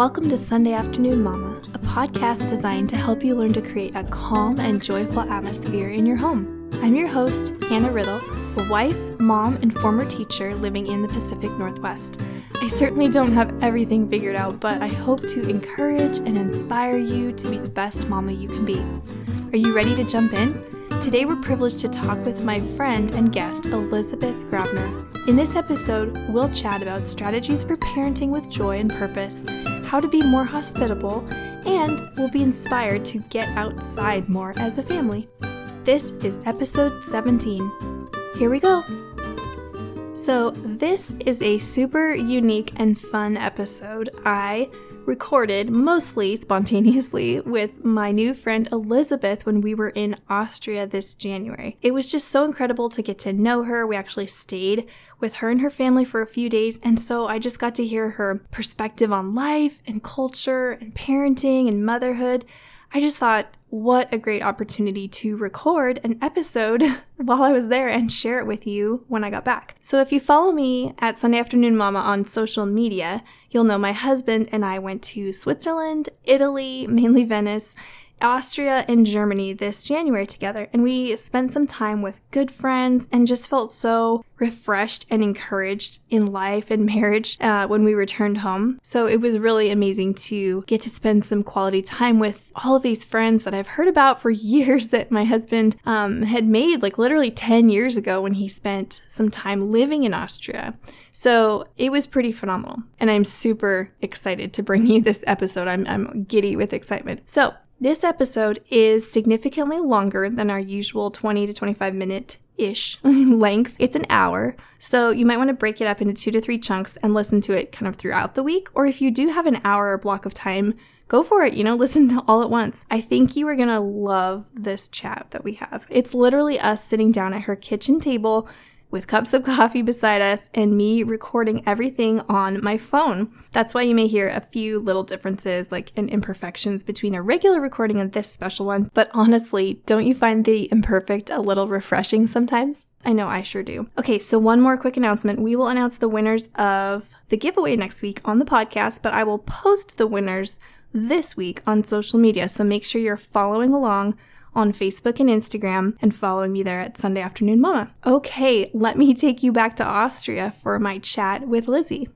Welcome to Sunday Afternoon Mama, a podcast designed to help you learn to create a calm and joyful atmosphere in your home. I'm your host, Hannah Riddle, a wife, mom, and former teacher living in the Pacific Northwest. I certainly don't have everything figured out, but I hope to encourage and inspire you to be the best mama you can be. Are you ready to jump in? Today, we're privileged to talk with my friend and guest, Elizabeth Grabner. In this episode, we'll chat about strategies for parenting with joy and purpose, how to be more hospitable, and we'll be inspired to get outside more as a family. This is episode 17. Here we go. So, this is a super unique and fun episode. I recorded mostly spontaneously with my new friend Elizabeth when we were in Austria this January. It was just so incredible to get to know her. We actually stayed with her and her family for a few days, and so I just got to hear her perspective on life and culture and parenting and motherhood. I just thought, what a great opportunity to record an episode while I was there and share it with you when I got back. So, if you follow me at Sunday Afternoon Mama on social media, you'll know my husband and I went to Switzerland, Italy, mainly Venice, Austria and Germany this January together, and we spent some time with good friends and just felt so refreshed and encouraged in life and marriage uh, when we returned home. So it was really amazing to get to spend some quality time with all of these friends that I've heard about for years that my husband um, had made, like literally 10 years ago when he spent some time living in Austria. So it was pretty phenomenal. And I'm super excited to bring you this episode. I'm, I'm giddy with excitement. So this episode is significantly longer than our usual 20 to 25 minute ish length. It's an hour, so you might want to break it up into two to three chunks and listen to it kind of throughout the week. Or if you do have an hour block of time, go for it, you know, listen to all at once. I think you are going to love this chat that we have. It's literally us sitting down at her kitchen table with cups of coffee beside us and me recording everything on my phone. That's why you may hear a few little differences, like and imperfections between a regular recording and this special one. But honestly, don't you find the imperfect a little refreshing sometimes? I know I sure do. Okay, so one more quick announcement. We will announce the winners of the giveaway next week on the podcast, but I will post the winners this week on social media. So make sure you're following along on Facebook and Instagram and following me there at Sunday Afternoon Mama. Okay, let me take you back to Austria for my chat with Lizzie.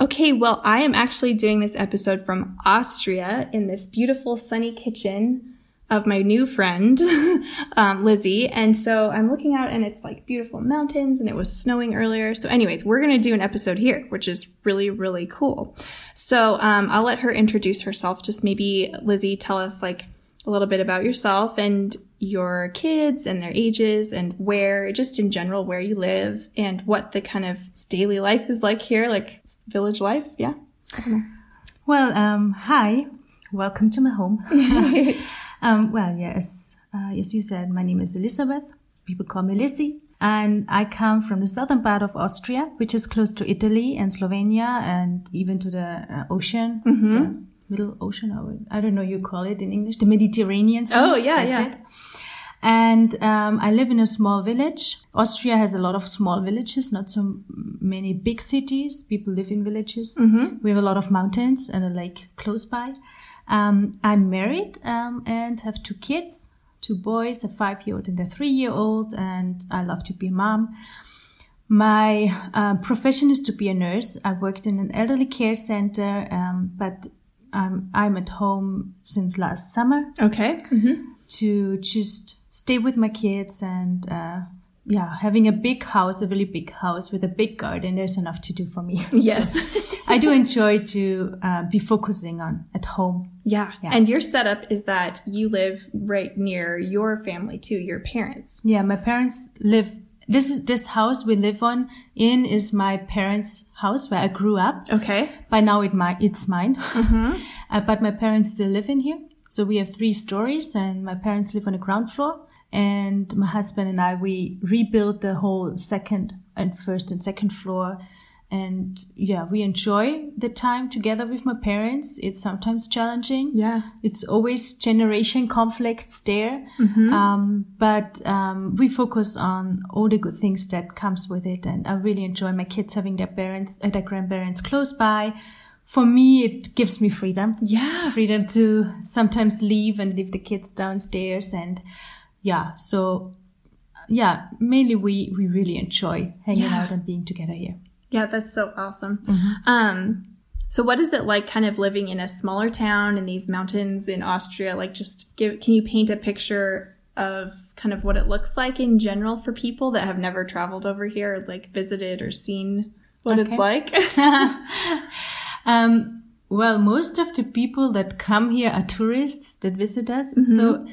Okay, well, I am actually doing this episode from Austria in this beautiful sunny kitchen of my new friend, um, Lizzie. And so I'm looking out and it's like beautiful mountains and it was snowing earlier. So anyways, we're going to do an episode here, which is really, really cool. So, um, I'll let her introduce herself. Just maybe Lizzie tell us like a little bit about yourself and your kids and their ages and where, just in general, where you live and what the kind of daily life is like here, like village life. Yeah. Well, um, hi, welcome to my home. um, well, yes, uh, as you said, my name is Elizabeth. People call me Lizzie. And I come from the southern part of Austria, which is close to Italy and Slovenia and even to the uh, ocean. Mm-hmm. The Middle Ocean, or I don't know you call it in English, the Mediterranean Sea. Oh, yeah, That's yeah. It. And um, I live in a small village. Austria has a lot of small villages, not so many big cities. People live in villages. Mm-hmm. We have a lot of mountains and a lake close by. Um, I'm married um, and have two kids, two boys, a five-year-old and a three-year-old, and I love to be a mom. My uh, profession is to be a nurse. I worked in an elderly care center, um, but I'm, I'm at home since last summer Okay. Mm-hmm. to just stay with my kids and uh, yeah, having a big house, a really big house with a big garden. There's enough to do for me. Yes. So I do enjoy to uh, be focusing on at home. Yeah. Yeah. And your setup is that you live right near your family too, your parents. Yeah, my parents live. This is this house we live on in is my parents' house where I grew up. Okay. By now it my it's mine, uh, but my parents still live in here. So we have three stories, and my parents live on the ground floor. And my husband and I we rebuilt the whole second and first and second floor. And yeah, we enjoy the time together with my parents. It's sometimes challenging. Yeah. It's always generation conflicts there. Um, but um, we focus on all the good things that comes with it. And I really enjoy my kids having their parents, uh, their grandparents close by for me, it gives me freedom. Yeah. Freedom to sometimes leave and leave the kids downstairs. And yeah, so yeah, mainly we, we really enjoy hanging Yeah. out and being together here. Yeah, that's so awesome. Um, so what is it like kind of living in a smaller town in these mountains in Austria? Like just give can you paint a picture of kind of what it looks like in general for people that have never traveled over here, like visited or seen what Okay. it's like? Um, well, most of the people that come here are tourists that visit us. Mm-hmm. So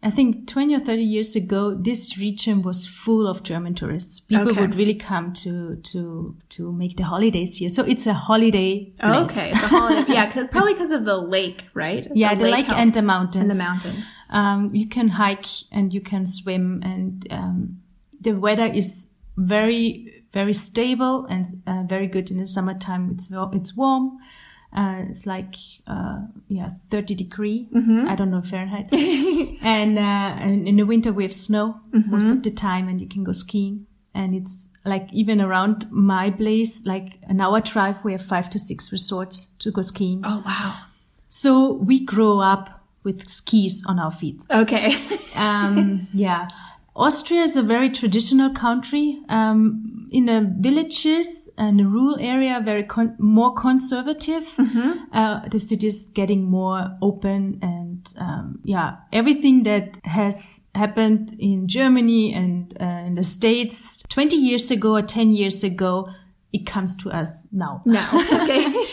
I think 20 or 30 years ago, this region was full of German tourists. People Okay. would really come to, to, to make the holidays here. So it's a holiday place. okay, it's a holiday. Yeah, 'cause- probably because of the lake, right? Yeah, the, lake, helps. and the mountains. and the mountains. Um, you can hike and you can swim and, um, the weather is very, very stable and uh, very good in the summertime. It's, it's warm. Uh, it's like, uh, yeah, 30 degree. I don't know Fahrenheit. and, uh, and in the winter we have snow most of the time and you can go skiing. And it's like even around my place, like an hour drive, we have five to six resorts to go skiing. Oh wow. So we grow up with skis on our feet. Okay. Um, yeah. Austria is a very traditional country. Um, in the villages and the rural area, very con- more conservative. Uh, the city is getting more open and, um, yeah, everything that has happened in Germany and uh, in the States 20 years ago or 10 years ago, it comes to us now. Now, Okay.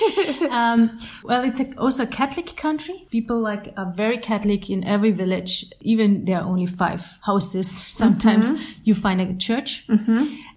Um, well, it's a, also a Catholic country. People like are very Catholic in every village. Even there are only five houses. Sometimes you find a church.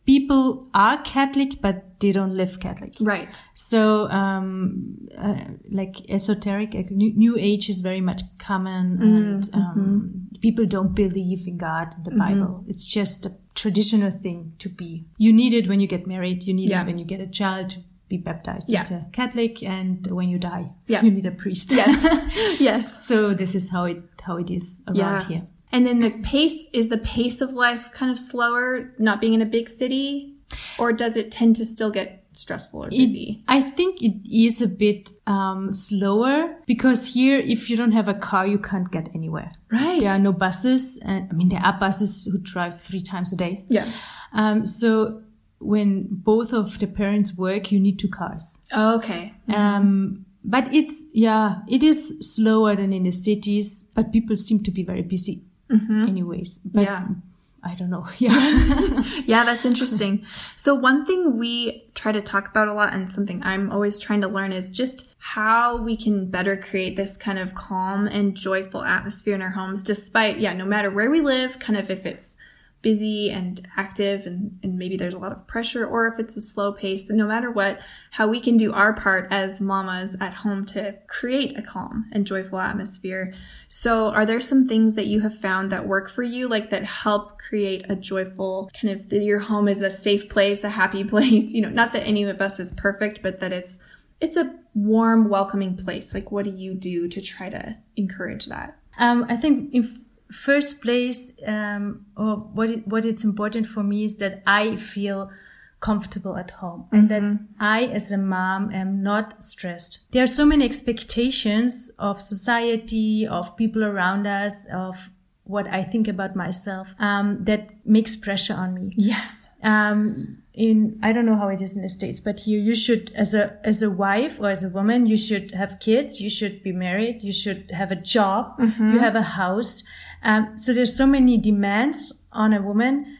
People are Catholic, but they don't live Catholic. right. So, um, uh, like esoteric, like new, new age is very much common, and um, people don't believe in God and the Bible. It's just a traditional thing to be. You need it when you get married. You need Yeah. it when you get a child to be baptized Yeah. as a Catholic, and when you die, Yeah. you need a priest. Yes. yes. so this is how it how it is around here. And then the pace is the pace of life kind of slower, not being in a big city, or does it tend to still get stressful or busy? I think it is a bit um, slower because here, if you don't have a car, you can't get anywhere. right. There are no buses, and I mean there are buses who drive three times a day. Yeah. Um, so when both of the parents work, you need two cars. Okay. Um, but it's yeah, it is slower than in the cities, but people seem to be very busy, anyways. But Yeah. I don't know. Yeah, Yeah, that's interesting. so one thing we try to talk about a lot and something I'm always trying to learn is just how we can better create this kind of calm and joyful atmosphere in our homes despite, yeah, no matter where we live, kind of if it's busy and active and, and maybe there's a lot of pressure or if it's a slow pace, no matter what, how we can do our part as mamas at home to create a calm and joyful atmosphere. So are there some things that you have found that work for you, like that help create a joyful kind of your home is a safe place, a happy place? You know, not that any of us is perfect, but that it's it's a warm, welcoming place. Like what do you do to try to encourage that? um, I think in f- first place, um, or what it, what it's important for me is that I feel comfortable at home and that I, as a mom, am not stressed. There are so many expectations of society, of people around us, of what I think about myself, um, that makes pressure on me. Yes. um, in I don't know how it is in the states, but here you should, as a as a wife or as a woman, you should have kids, you should be married, you should have a job, you have a house. Um, so there's so many demands on a woman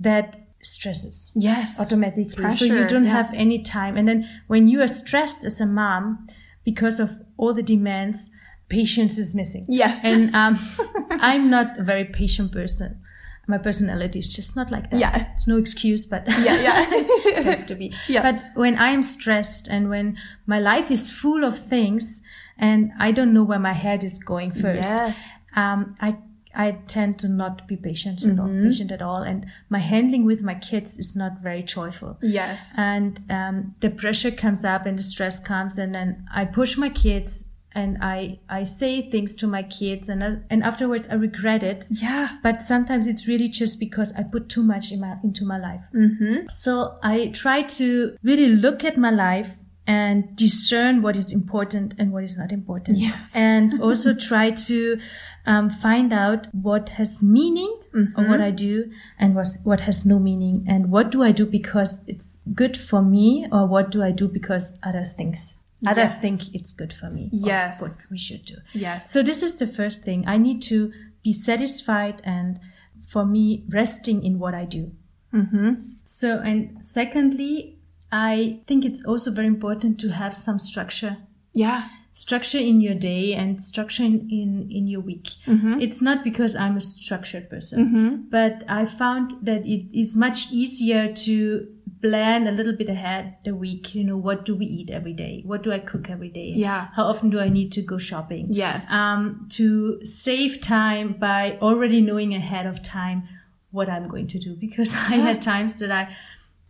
that stresses Yes. automatically. so you don't yeah. have any time. And then when you are stressed as a mom because of all the demands, patience is missing. Yes. And um, I'm not a very patient person. My personality is just not like that. Yeah. It's no excuse, but yeah, yeah. it tends to be. Yeah. But when I'm stressed and when my life is full of things and I don't know where my head is going first, Yes. um, I I tend to not be patient at all, Mm-hmm. patient at all, and my handling with my kids is not very joyful. yes. And um, the pressure comes up and the stress comes, and then I push my kids and I I say things to my kids, and I, and afterwards I regret it. Yeah. But sometimes it's really just because I put too much in my, into my life. Mm-hmm. So I try to really look at my life and discern what is important and what is not important. Yes. And also try to um, find out what has meaning of what I do and what, what has no meaning and what do I do because it's good for me or what do I do because others thinks others Yes. think it's good for me. Yes. What we should do. Yes. So this is the first thing. I need to be satisfied and for me resting in what I do. Mm-hmm. So, and secondly, I think it's also very important to have some structure. Yeah. Structure in your day and structure in, in, in your week. It's not because I'm a structured person, but I found that it is much easier to plan a little bit ahead the week. You know, what do we eat every day? What do I cook every day? Yeah. How often do I need to go shopping? Yes. um, to save time by already knowing ahead of time what I'm going to do. Because I had times that I,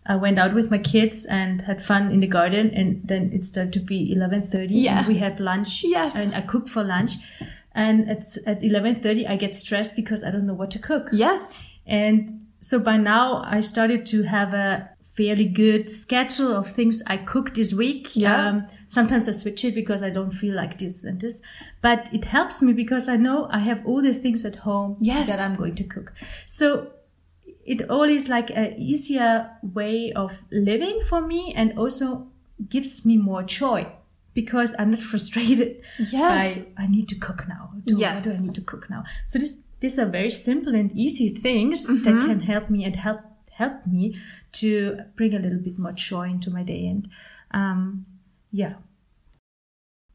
I went out with my kids and had fun in the garden, and then it started to be eleven thirty. Yeah. and we had lunch. Yes. and I cook for lunch, and at at eleven thirty I get stressed because I don't know what to cook. yes. And so by now I started to have a fairly good schedule of things I cook this week. Yeah. Um, sometimes I switch it because I don't feel like this and this, but it helps me because I know I have all the things at home Yes. that I'm going to cook. So it all is like an easier way of living for me and also gives me more joy because I'm not frustrated Yes. by I need to cook now. Do, Yes. What do I need to cook now? So this these are very simple and easy things Mm-hmm. that can help me and help help me to bring a little bit more joy into my day and um yeah.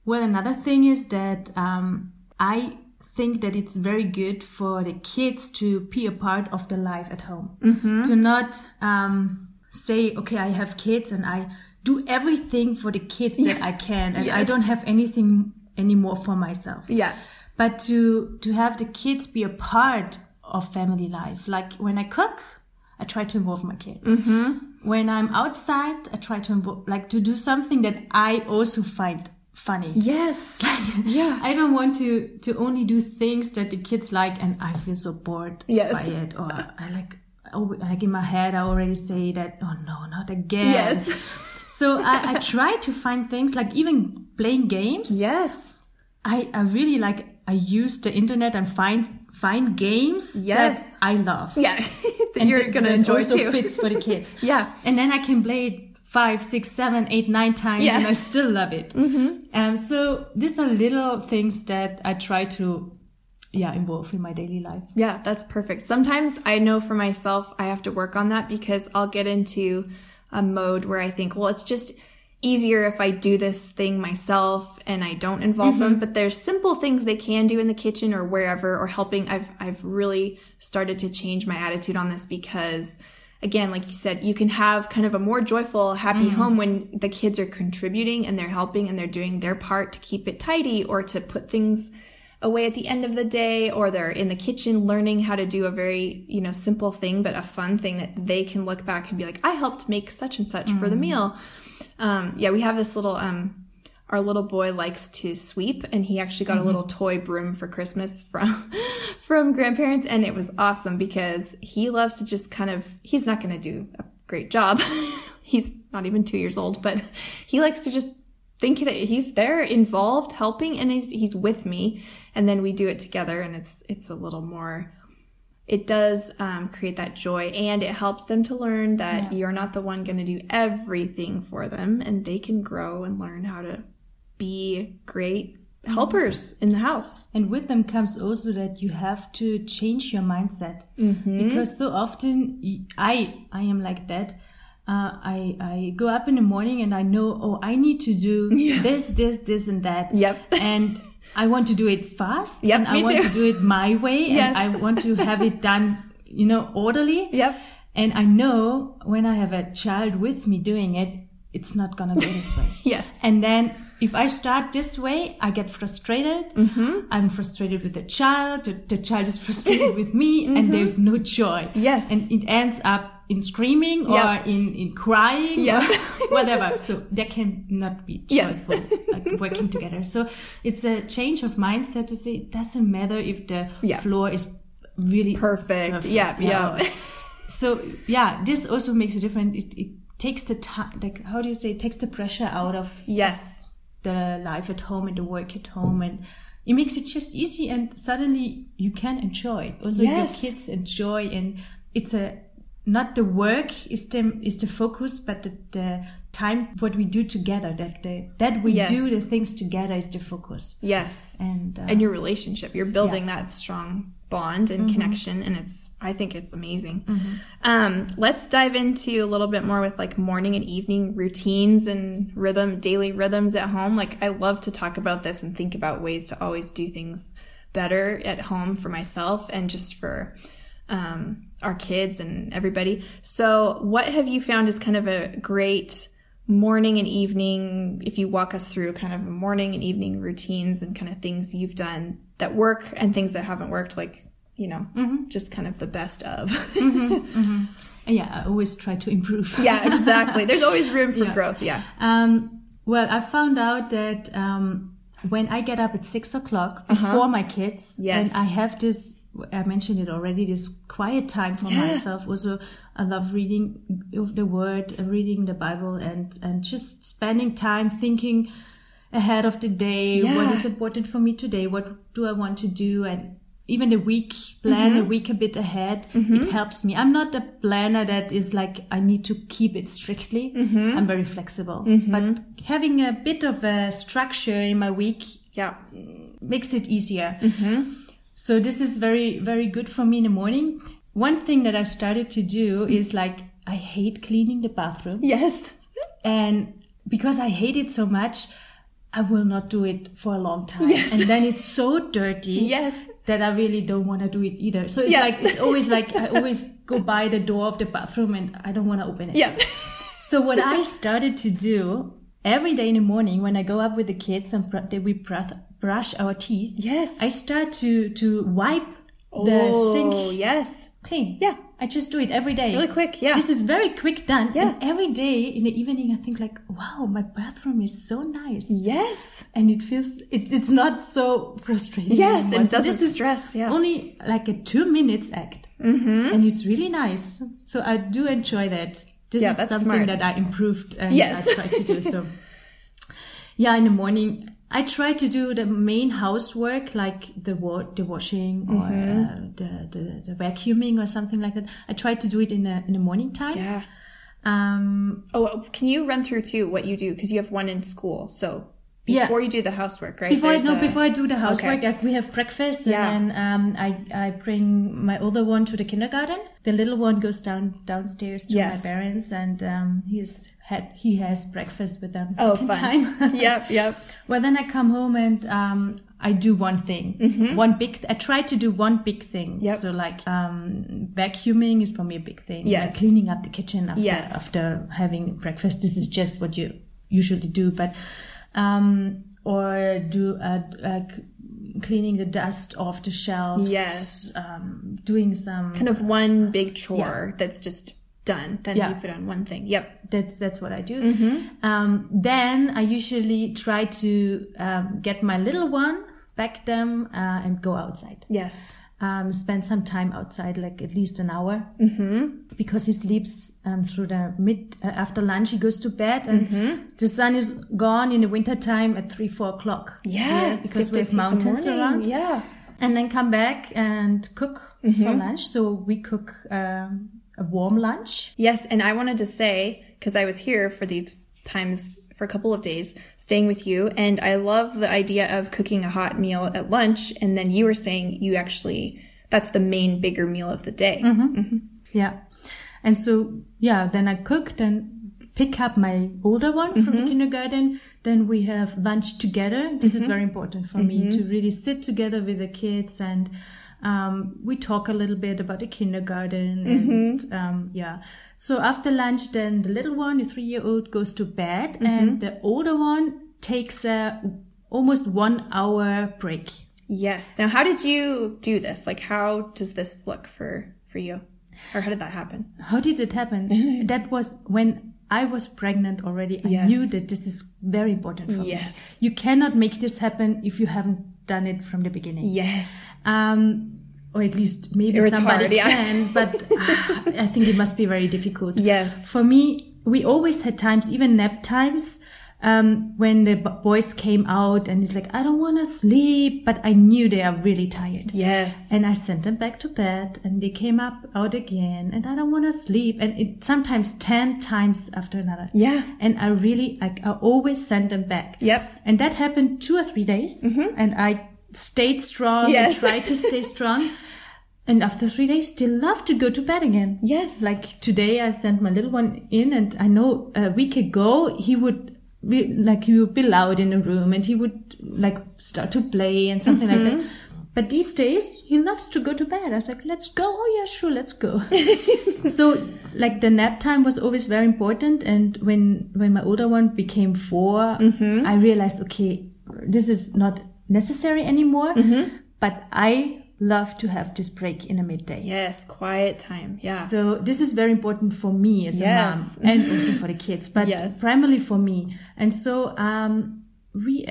Well another thing is that um I think that it's very good for the kids to be a part of the life at home. Mm-hmm. To not um say, okay, I have kids and I do everything for the kids that I can and I don't have anything anymore for myself Yeah. but to to have the kids be a part of family life like when i cook i try to involve my kids Mm-hmm. when i'm outside i try to involve like to do something that i also find funny Yes. yeah. i don't want to to only do things that the kids like and i feel so bored Yes. by it or i like oh, like in my head i already say that oh no not again Yes. so I, I try to find things like even playing games Yes. I, I really like I use the internet and find find games Yes. that I love. Yeah. that And you're that- gonna that enjoy also too. fits for the kids. Yeah. And then I can play it five, six, seven, eight, nine times Yeah. and I still love it. Mm-hmm. Um, so these are little things that I try to yeah, involve in my daily life. Yeah, that's perfect. Sometimes I know for myself I have to work on that because I'll get into a mode where I think, well, it's just easier if I do this thing myself and I don't involve them. But there's simple things they can do in the kitchen or wherever or helping. I've I've really started to change my attitude on this because again, like you said, you can have kind of a more joyful, happy home when the kids are contributing and they're helping and they're doing their part to keep it tidy or to put things away at the end of the day or they're in the kitchen learning how to do a very you know simple thing but a fun thing that they can look back and be like i helped make such and such for the meal. Um, yeah we have this little um, our little boy likes to sweep and he actually got a little toy broom for christmas from from grandparents and it was awesome because he loves to just kind of he's not going to do a great job. He's not even two years old but he likes to just think that he's there involved helping and he's he's with me and then we do it together and it's it's a little more it does um, create that joy and it helps them to learn that you're not the one going to do everything for them and they can grow and learn how to be great helpers in the house And with them comes also that you have to change your mindset because so often I I am like that. Uh, I I go up in the morning and I know oh I need to do this this this and that. Yep. And I want to do it fast. Yep, And I want too. to do it my way. Yes. And I want to have it done, you know, orderly. Yep. And I know when I have a child with me doing it, it's not gonna go this way. yes And then if I start this way, I get frustrated. Mm-hmm. I'm frustrated with the child. The, the child is frustrated with me, and there's no joy. Mm-hmm. Yes. And it ends up in screaming or Yep. in, in crying Yep. whatever. So that can not be Yes. joyful, like working together. So it's a change of mindset to say it doesn't matter if the Yeah. floor is really perfect, yeah yeah so yeah, this also makes a difference. It, it takes the time, like, how do you say, it takes the pressure out of Yes. The life at home and the work at home and it makes it just easy and suddenly you can enjoy also Yes. your kids enjoy and it's a not the work is the is the focus but the, the time what we do together that the that we Yes. do the things together is the focus Yes. and uh, and your relationship. You're building that strong bond Mm-hmm. and connection, and it's I think it's amazing. Um, let's dive into a little bit more with like morning and evening routines and rhythm, daily rhythms at home. Like I love to talk about this and think about ways to always do things better at home for myself and just for um, our kids and everybody. So, what have you found is kind of a great morning and evening? If you walk us through kind of morning and evening routines and kind of things you've done that work and things that haven't worked, like, you know, just kind of the best of. yeah i always try to improve yeah, exactly. There's always room for Yeah. growth. Yeah. Um, well, I found out that um, when I get up at six o'clock before my kids, Uh-huh. Yes. and I have this, I mentioned it already, this quiet time for Yeah. myself. Also, I love reading of the Word, reading the Bible, and and just spending time thinking ahead of the day. What Yeah. is important for me today? What do I want to do? And even the week plan Mm-hmm. a week a bit ahead it helps me i'm not a planner that is like i need to keep it strictly Mm-hmm. i'm very flexible but having a bit of a structure in my week Yeah. makes it easier Mm-hmm. So this is very very good for me in the morning one thing that i started to do is like i hate cleaning the bathroom Yes. and because I hate it so much, I will not do it for a long time. Yes. And then it's so dirty Yes. that I really don't want to do it either. So it's Yeah. like, it's always like, I always go by the door of the bathroom and I don't want to open it. Yeah. So what I started to do every day in the morning when I go up with the kids and we brush, our teeth, Yes. I start to, to wipe the oh, sink yes. clean. Yeah. I just do it every day. Really quick. Yeah. This is very quick done. Yeah. And every day in the evening, I think like, wow, my bathroom is so nice. yes. And it feels, it, it's not so frustrating. Yes. anymore. It doesn't this is stress. Yeah. only like a two minutes act. Mm-hmm. And it's really nice. So I do enjoy that. This Yeah, is that's something smart. that I improved and Yes. I try to do. So yeah, in the morning, I try to do the main housework, like the wa- the washing or Mm-hmm. uh, the, the the vacuuming or something like that. I try to do it in the in the morning time. yeah. Um, Oh, can you run through too what you do? Because you have one in school. So Yeah. before you do the housework, right? before I no, a- before I do the housework, Okay. like, we have breakfast, Yeah. and then um, I I bring my older one to the kindergarten. The little one goes down downstairs to Yes. my parents, and um, he's had he has breakfast with them. Oh, fun. time. yep, yep. Well, then I come home and um, I do one thing, one big. I try to do one big thing. Mm-hmm. Yep. So like um, vacuuming is for me a big thing. Yeah, Like cleaning up the kitchen after Yes. after having breakfast. This is just what you usually do, but um, or do uh, like cleaning the dust off the shelves. Yes. Um, doing some Kind of one big chore that's just done. Then Yeah. you put on one thing. Yep. that's that's what I do. Mm-hmm. Um, then I usually try to um, get my little one, back them, uh, and go outside. Yes. Um, spend some time outside, like at least an hour, mm-hmm. because he sleeps um, through the mid uh, after lunch. He goes to bed, and Mm-hmm. the sun is gone in the winter time at three four o'clock. Yeah. because we have mountains around Yeah. and then come back and cook for Mm-hmm. lunch. So we cook um, a warm lunch. Yes, and I wanted to say because I was here for these times for a couple of days staying with you and I love the idea of cooking a hot meal at lunch and then you were saying you actually that's the main bigger meal of the day. Mm-hmm. Mm-hmm. Mm-hmm. Yeah. And so, yeah, then I cook, then pick up my older one from Mm-hmm. kindergarten. Then we have lunch together. This is very important for me to really sit together with the kids and um, we talk a little bit about the kindergarten and Mm-hmm. um, yeah. So after lunch, then the little one, the three-year-old, goes to bed, Mm-hmm. and the older one takes a almost one hour break. Yes. Now how did you do this? Like how does this look for for you? Or how did that happen? How did it happen? that was when I was pregnant already. I Yes. knew that this is very important for me. Yes. You cannot make this happen if you haven't done it from the beginning. Yes. Um, or at least maybe it's somebody hard, yeah. can, but ah, I think it must be very difficult. Yes. For me, we always had times, even nap times, um, when the boys came out and it's like, I don't want to sleep, but I knew they are really tired. Yes. And I sent them back to bed and they came up out again and I don't want to sleep. And it sometimes 10 times after another. Yeah. And I really, I, I always send them back. Yep. And that happened two or three days. And I stayed strong Yes. and tried to stay strong. And after three days, they love to go to bed again. Yes. Like today, I sent my little one in, and I know a week ago he would be like he would be loud in the room, and he would like start to play and something like that. Mm-hmm. But these days, he loves to go to bed. I was like, "Let's go." Oh yeah, sure, let's go. so like the nap time was always very important, and when when my older one became 4 mm-hmm. I realized, okay, this is not necessary anymore. Mm-hmm. But I love to have this break in the midday. Yes. Quiet time. Yeah. So this is very important for me as Yes. a mom and also for the kids, but Yes. primarily for me. And so um, we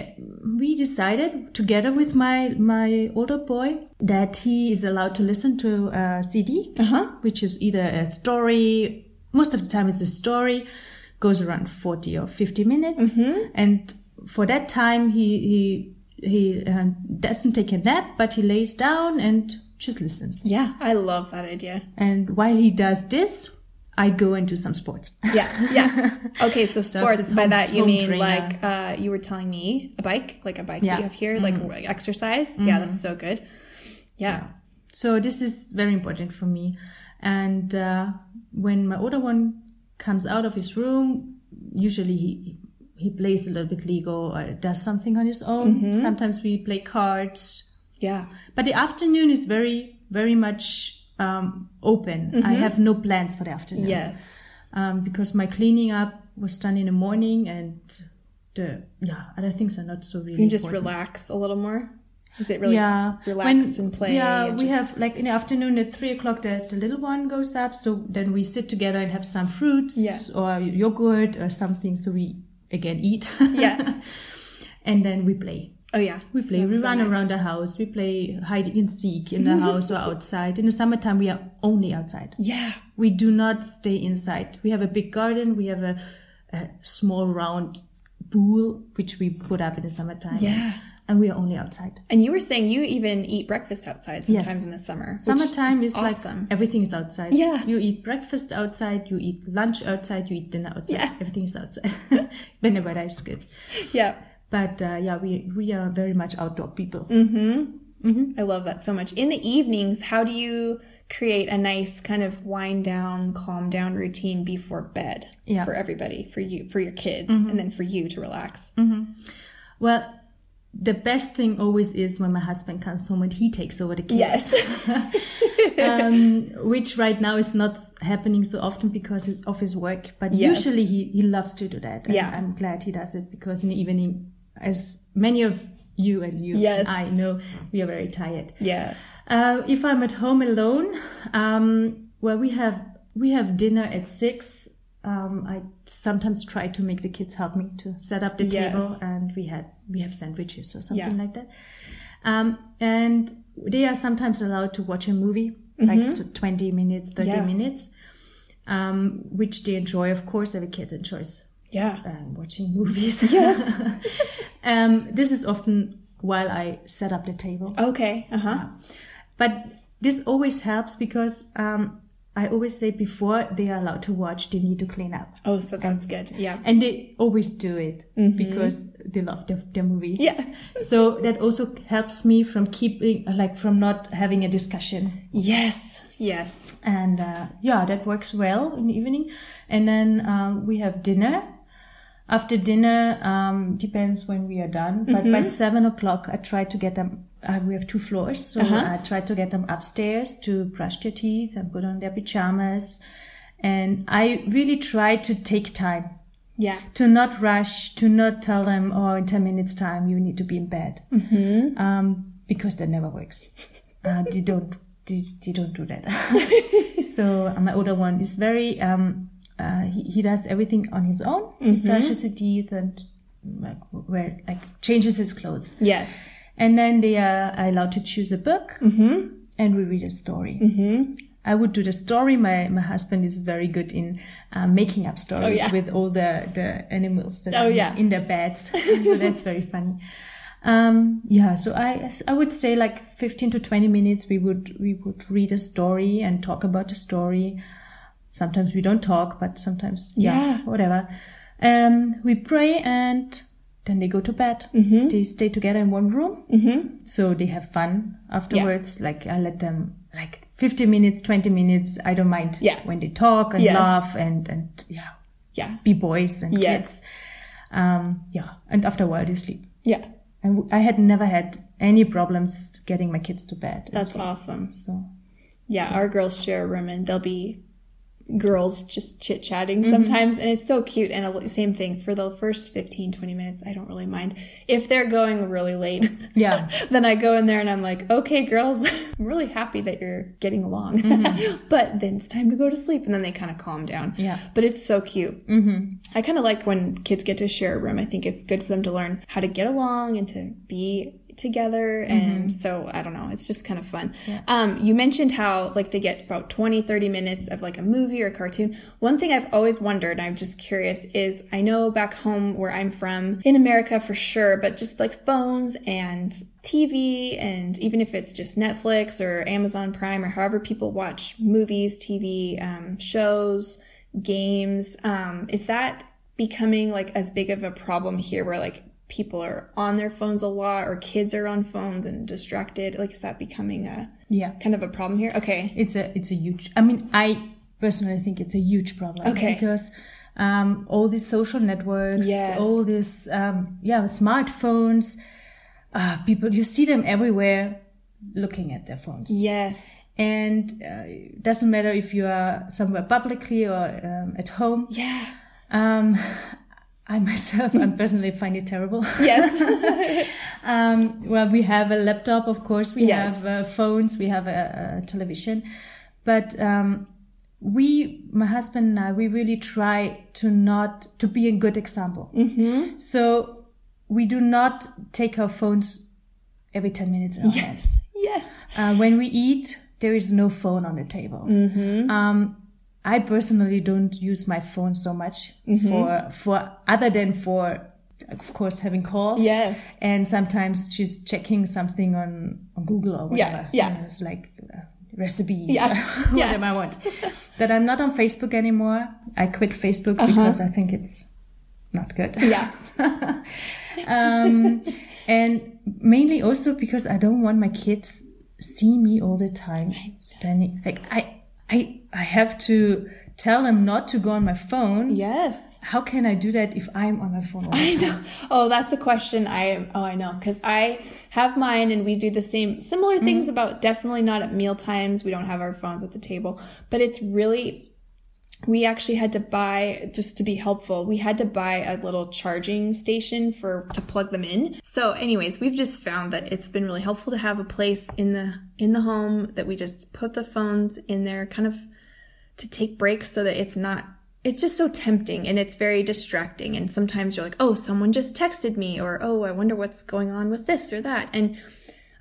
we decided together with my my older boy that he is allowed to listen to a CD, Uh-huh. which is either a story. Most of the time, it's a story, goes around forty or fifty minutes, Mm-hmm. and for that time, he he he uh, doesn't take a nap, but he lays down and just listens. yeah. I love that idea. And while he does this, I go into some sports. Yeah. Yeah. Okay. So sports. the By that you mean trainer. like uh, you were telling me a bike, like a bike Yeah. that Mm-hmm. you have here, like exercise. Yeah. That's so good. Yeah. So this is very important for me. And uh, when my older one comes out of his room, usually he he plays a little bit Lego or does something on his own. Mm-hmm. Sometimes we play cards. Yeah. But the afternoon is very very much um, open. I have no plans for the afternoon. Mm-hmm. Yes. um, because my cleaning up was done in the morning and the yeah other things are not so really You just important. relax a little more. Is it really yeah relaxed and play? yeah and we just- have like in the afternoon at three o'clock the, the little one goes up so then we sit together and have some fruits Yeah. or yogurt or something so we again eat Yeah. and then we play Oh yeah. we play That's we so run nice. around the house we play hide and seek in the house or outside in the summertime we are only outside Yeah. we do not stay inside. We have a big garden. We have a, a small round pool which we put up in the summertime. Yeah. And we are only outside. And you were saying you even eat breakfast outside sometimes Yes. in the summer. Summertime is, awesome. like everything is outside. Yeah. you eat breakfast outside. You eat lunch outside. You eat dinner outside. Yeah. everything is outside when the weather is good. yeah. But uh, yeah, we we are very much outdoor people. Hmm. I love that so much. In the evenings, how do you create a nice kind of wind down, calm down routine before bed Yeah. for everybody, for you, for your kids, and then for you to relax? Hmm. Well, the best thing always is when my husband comes home and he takes over the kids. Yes. um, which right now is not happening so often because of his work. But Yes. usually he, he loves to do that. Yeah. I'm glad he does it because in the evening, as many of you and you Yes. and I know, we are very tired. yes. Uh, if I'm at home alone, um, well, we have we have dinner at six. Um, I sometimes try to make the kids help me to set up the Yes. table, and we had we have sandwiches or something Yeah. like that. Um, and they are sometimes allowed to watch a movie, like so twenty minutes, thirty Mm-hmm. Yeah. minutes, um, which they enjoy. Of course, every kid enjoys Yeah. um, watching movies. Yes. um, this is often while I set up the table. Okay. Uh huh. But this always helps because um, I always say before they are allowed to watch, they need to clean up. Oh, so that's good. Yeah. And they always do it because they love their, their movie. Yeah. So that also helps me from keeping, like, from not having a discussion. Yes. Yes. And uh, yeah, that works well in the evening. And then um, we have dinner. After dinner, um, depends when we are done, but by seven o'clock, I try to get them. Uh, we have two floors, so I try to get them upstairs to brush their teeth and put on their pajamas. And I really try to take time Yeah. to not rush, to not tell them, oh, in 10 minutes time, you need to be in bed. Mm-hmm. Um, because that never works. Uh, they don't, they, they don't do that. so uh, my older one is very, um, uh, he, he does everything on his own. He brushes his teeth and like, wear, like changes his clothes. Yes. And then they are allowed to choose a book and we read a story. I would do the story. My my husband is very good in uh, making up stories Oh, yeah. with all the the animals that Oh, are yeah. in their beds. so that's very funny. Um, yeah, so I I would say like 15 to 20 minutes we would we would read a story and talk about the story. Sometimes we don't talk, but sometimes yeah, Yeah. whatever. Um, we pray and then they go to bed. Mm-hmm. They stay together in one room, Mm-hmm. so they have fun afterwards. Like I let them like 15 minutes, 20 minutes. I don't mind Yeah. when they talk and Yes. laugh and and yeah, Yeah. be boys and Yes. kids. Um, yeah, and after a while they sleep. Yeah. And I had never had any problems getting my kids to bed. That's sleep. awesome. So Yeah, our girls share a room and they'll be girls just chit chatting Mm-hmm. sometimes and it's so cute and a- same thing for the first 15 20 minutes i don't really mind if they're going really late Yeah. then i go in there and i'm like okay girls i'm really happy that you're getting along Mm-hmm. but then it's time to go to sleep and then they kind of calm down Yeah. but it's so cute mm-hmm. I kind of like when kids get to share a room. I think it's good for them to learn how to get along and to be together. And so I don't know, it's just kind of fun. Um, you mentioned how like they get about 20, 30 minutes of like a movie or a cartoon. One thing I've always wondered, I'm just curious, is I know back home where I'm from in America for sure, but just like phones and TV and even if it's just Netflix or Amazon Prime or however people watch movies, TV, um, shows, games, um, is that becoming like as big of a problem here where like people are on their phones a lot or kids are on phones and distracted? Like, is that becoming a Yeah. kind of a problem here? Okay. It's a it's a huge. I mean, I personally think it's a huge problem. Okay. Because um, all these social networks, Yes. all these um, yeah smartphones, uh, people you see them everywhere looking at their phones. Yes. And uh, it doesn't matter if you are somewhere publicly or um, at home. Yeah. Um, I myself, I personally find it terrible. Yes. Um, well, we have a laptop, of course. We Yes. have uh, phones. We have a, a television, but um, we, my husband and I, we really try to not to be a good example. mm-hmm. So we do not take our phones every ten minutes yes. hands. Yes. Uh, when we eat, there is no phone on the table. Mm-hmm. Um, I personally don't use my phone so much Mm-hmm. for for other than for, of course, having calls. Yes. and sometimes just checking something on, on Google or whatever. yeah. You know, it's like uh, recipes, Yeah, or yeah. whatever I want. but I'm not on Facebook anymore. I quit Facebook Uh-huh. because I think it's not good. Yeah. um, and mainly also because I don't want my kids see me all the time spending like I I I have to tell them not to go on my phone. Yes. How can I do that if I'm on my phone I know. Oh, that's a question I oh I know because I have mine and we do the same similar things mm-hmm. about definitely not at meal times. We don't have our phones at the table, but it's really we actually had to buy just to be helpful. We had to buy a little charging station for to plug them in. So anyways, we've just found that it's been really helpful to have a place in the in the home that we just put the phones in there kind of to take breaks so that it's not it's just so tempting and it's very distracting. And sometimes you're like oh someone just texted me or oh i wonder what's going on with this or that. And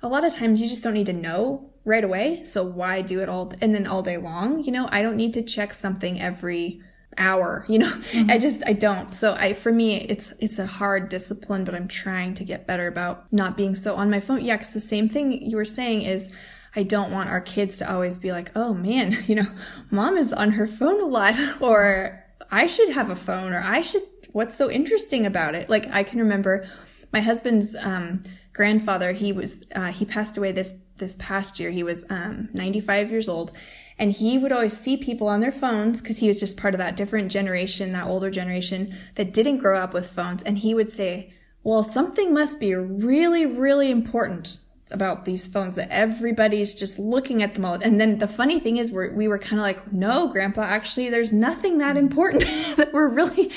a lot of times you just don't need to know right away. So why do it all and then all day long? You know i don't need to check something every hour you know? Mm-hmm. I just i don't. So i for me it's it's a hard discipline but i'm trying to get better about not being so on my phone. Yeah because the same thing you were saying is I don't want our kids to always be like, oh man, you know, mom is on her phone a lot, or I should have a phone, or I should, what's so interesting about it? Like, I can remember my husband's um, grandfather, he was, uh, he passed away this, this past year. He was um, 95 years old. And he would always see people on their phones because he was just part of that different generation, that older generation that didn't grow up with phones. And he would say, well, something must be really, really important about these phones that everybody's just looking at them all. And then the funny thing is we're, we were kind of like, no, grandpa, actually there's nothing that important that we're really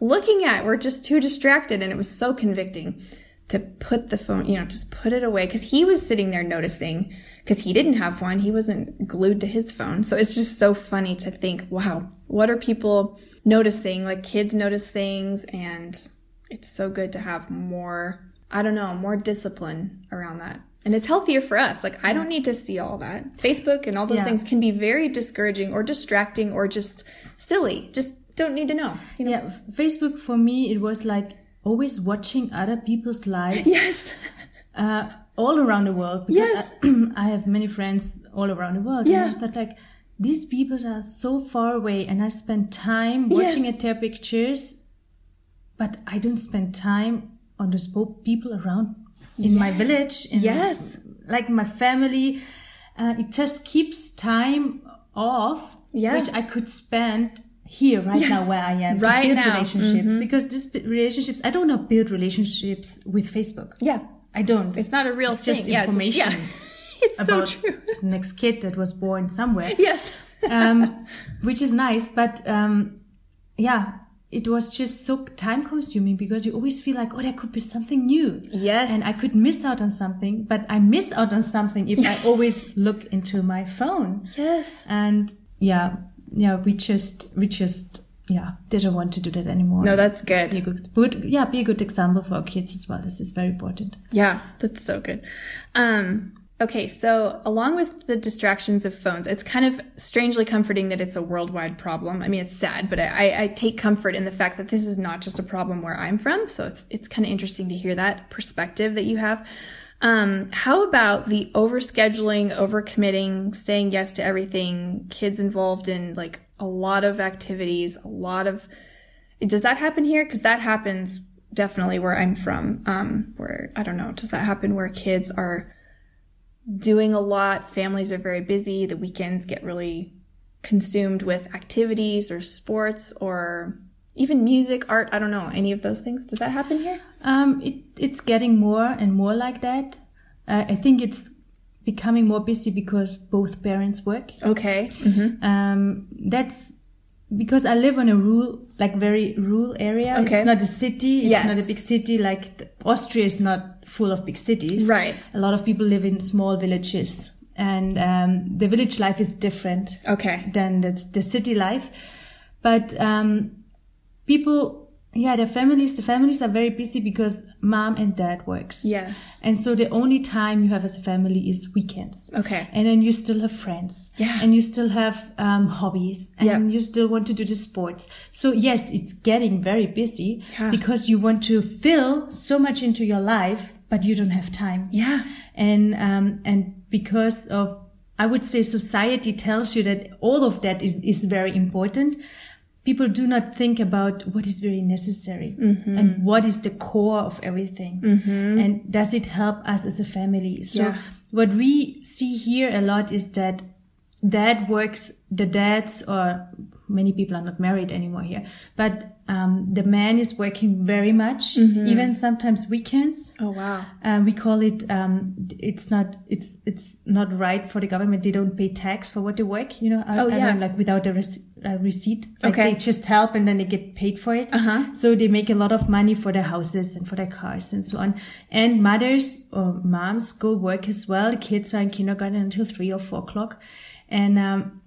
looking at. We're just too distracted. And it was so convicting to put the phone, you know, just put it away. Cause he was sitting there noticing because he didn't have one. He wasn't glued to his phone. So it's just so funny to think, wow, what are people noticing? Like kids notice things and it's so good to have more, I don't know, more discipline around that. And it's healthier for us. Like, I don't need to see all that. Facebook and all those Yeah. things can be very discouraging or distracting or just silly. Just don't need to know. You know? Yeah, Facebook for me, it was like always watching other people's lives Yes. uh, all around the world. Because Yes. I, I have many friends all around the world. Yeah. And I thought like, these people are so far away and I spend time watching Yes. at their pictures, but I don't spend time on those people around in my village. In, Yes. Like my family. Uh, it just keeps time off, Yeah. which I could spend here right Yes. now where I am Right to build now. relationships Mhm. because these relationships I don't know build relationships with Facebook. Yeah. I don't. It's not a real It's thing. just yeah, it's just- information yeah. It's so about true. the next kid that was born somewhere, Yes. um, which is nice. But um, yeah, it was just so time consuming because you always feel like, oh, there could be something new. Yes. And I could miss out on something, but I miss out on something if I always look into my phone. yes. And yeah, yeah, we just, we just, yeah, didn't want to do that anymore. No, that's good. be a good. good, good, yeah, be a good example for our kids as well. This is very important. Yeah, that's so good. Um, okay, so along with the distractions of phones, it's kind of strangely comforting that it's a worldwide problem. I mean, it's sad, but I, I, take comfort in the fact that this is not just a problem where I'm from. So it's it's kind of interesting to hear that perspective that you have. Um, how about the overscheduling, overcommitting, saying yes to everything, kids involved in like a lot of activities, a lot of does that happen here? Because that happens definitely where I'm from. Um, where I don't know, does that happen where kids are doing a lot? Families are very busy. The weekends get really consumed with activities or sports or even music, art. I don't know any of those things. Does that happen here? Um, it, it's getting more and more like that. Uh, I think it's becoming more busy because both parents work. Okay. Mm-hmm. Um, that's because I live on a rural, like very rural area. Okay. It's not a city. It's Yes. not a big city. Like Austria is not full of big cities. Right. A lot of people live in small villages, and um, the village life is different Okay. than the, the city life. But um, people, yeah, their families, the families are very busy because mom and dad works. Yes. And so the only time you have as a family is weekends. Okay. And then you still have friends. Yeah. And you still have um, hobbies. And Yeah. you still want to do the sports. So yes, it's getting very busy Yeah. because you want to fill so much into your life, but you don't have time Yeah. and um, and because of I would say society tells you that all of that is very important. People do not think about what is very necessary mm-hmm. and what is the core of everything, mm-hmm. and does it help us as a family? So Yeah. what we see here a lot is that dad works, the dads or many people are not married anymore here, but um, the man is working very much, even sometimes weekends. Oh wow. Um, we call it. Um, it's not. It's it's not right for the government. They don't pay tax for what they work. You know. Oh, I yeah. mean, like without a, rec- a receipt. Like Okay. They just help and then they get paid for it. Uh-huh. So they make a lot of money for their houses and for their cars and so on. And mothers or moms go work as well. The kids are in kindergarten until three or four o'clock, and um,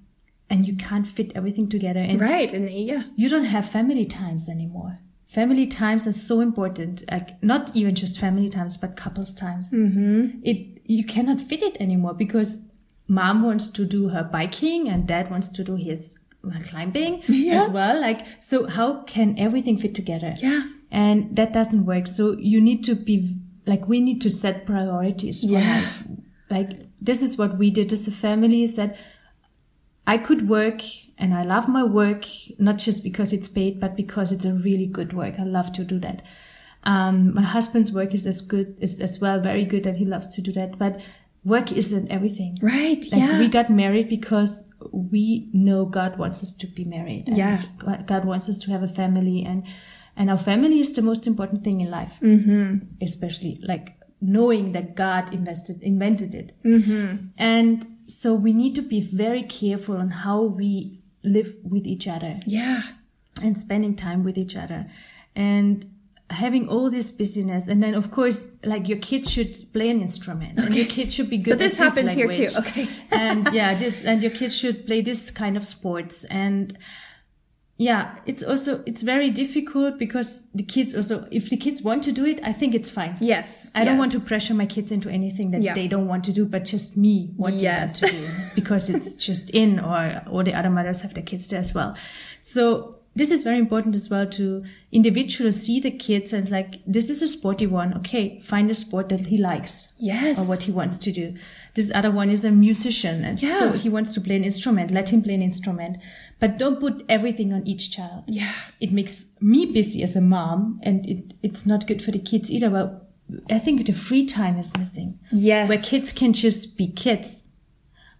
and you can't fit everything together. And Right. And yeah. you don't have family times anymore. Family times are so important. Like not even just family times, but couples times. Mm-hmm. It you cannot fit it anymore because mom wants to do her biking and dad wants to do his uh, climbing Yeah. as well. Like so, how can everything fit together? Yeah. and that doesn't work. So you need to be like we need to set priorities for Yeah. life. Like this is what we did as a family. Is that I could work and I love my work, not just because it's paid, but because it's a really good work. I love to do that. Um, my husband's work is as good, is as well very good and he loves to do that. But work isn't everything. Right. Like yeah. we got married because we know God wants us to be married. Yeah. God- God wants us to have a family and, and our family is the most important thing in life. Mm-hmm. Especially like knowing that God invested, invented it. Mm-hmm. And so we need to be very careful on how we live with each other. Yeah. and spending time with each other. And having all this busyness. And then of course like your kids should play an instrument. And your kids should be good So this at happens here too. Okay. and yeah this and your kids should play this kind of sports. And yeah, it's also it's very difficult because the kids also if the kids want to do it, I think it's fine. Yes. I don't want to pressure my kids into anything that Yeah. they don't want to do, but just me wanting Yes. them to do because it's just in, or all the other mothers have their kids there as well. So this is very important as well to individually see the kids and like this is a sporty one. Okay, find a sport that he likes Yes. or what he wants to do. This other one is a musician, and Yeah. so he wants to play an instrument. Let him play an instrument, but don't put everything on each child Yeah. it makes me busy as a mom and it, it's not good for the kids either but i think the free time is missing Yes. where kids can just be kids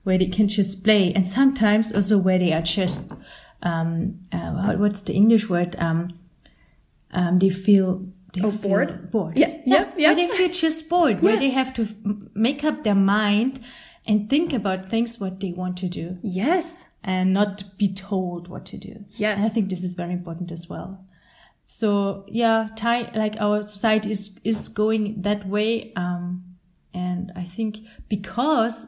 where they can just play and sometimes also where they are just um uh, what's the english word um um they feel they Oh, bored? bored Yeah, yep, where yep. they feel just bored where they have to make up their mind and think about things what they want to do Yes. And not be told what to do. Yes. And I think this is very important as well. So yeah, time like our society is is going that way, um, and I think because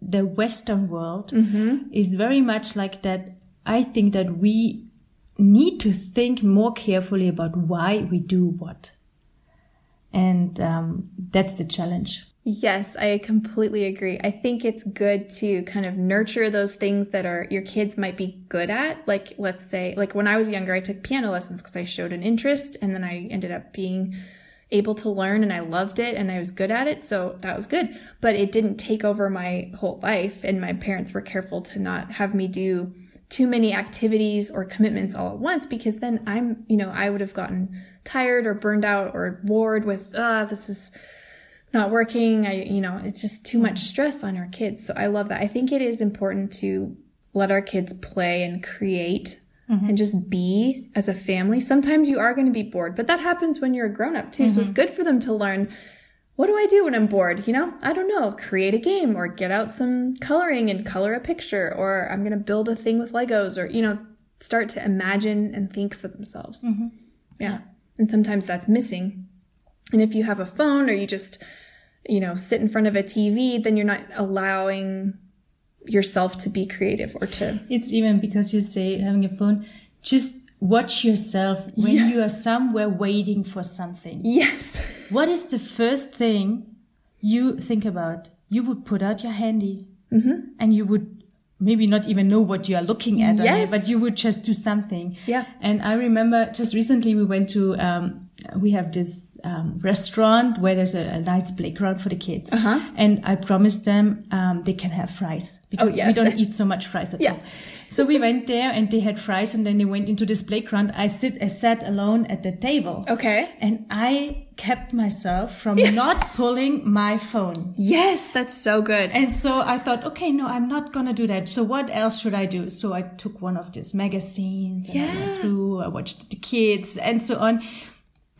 the Western world Mm-hmm. is very much like that. I think that we need to think more carefully about why we do what, and um, that's the challenge. Yes, I completely agree. I think it's good to kind of nurture those things that are your kids might be good at. Like, let's say, like when I was younger, I took piano lessons because I showed an interest and then I ended up being able to learn and I loved it and I was good at it. So that was good. But it didn't take over my whole life. And my parents were careful to not have me do too many activities or commitments all at once because then I'm, you know, I would have gotten tired or burned out or bored with, ah, this is not working. I, you know, it's just too much mm. stress on our kids. So I love that. I think it is important to let our kids play and create mm-hmm. and just be as a family. Sometimes you are going to be bored, but that happens when you're a grown up too. So it's mm-hmm. good for them to learn what do I do when I'm bored? You know, I don't know, create a game or get out some coloring and color a picture, or I'm going to build a thing with Legos, or, you know, start to imagine and think for themselves. Mm-hmm. Yeah. And sometimes that's missing. And if you have a phone or you just, you know, sit in front of a TV, then you're not allowing yourself to be creative or to. It's even because you say having a phone, just watch yourself when Yeah. you are somewhere waiting for something. Yes. What is the first thing you think about? You would put out your handy and you would maybe not even know what you are looking at, Yes. it, but you would just do something. Yeah. And I remember just recently we went to, um, we have this um, restaurant where there's a, a nice playground for the kids. Uh-huh. And I promised them um, they can have fries because we yes. don't eat so much fries at Yeah. home. So we went there and they had fries and then they went into this playground. I sit, I sat alone at the table. Okay. And I kept myself from not pulling my phone. Yes, that's so good. And so I thought, okay, no, I'm not gonna do that. So what else should I do? So I took one of these magazines and I Yeah. went through, I watched the kids and so on.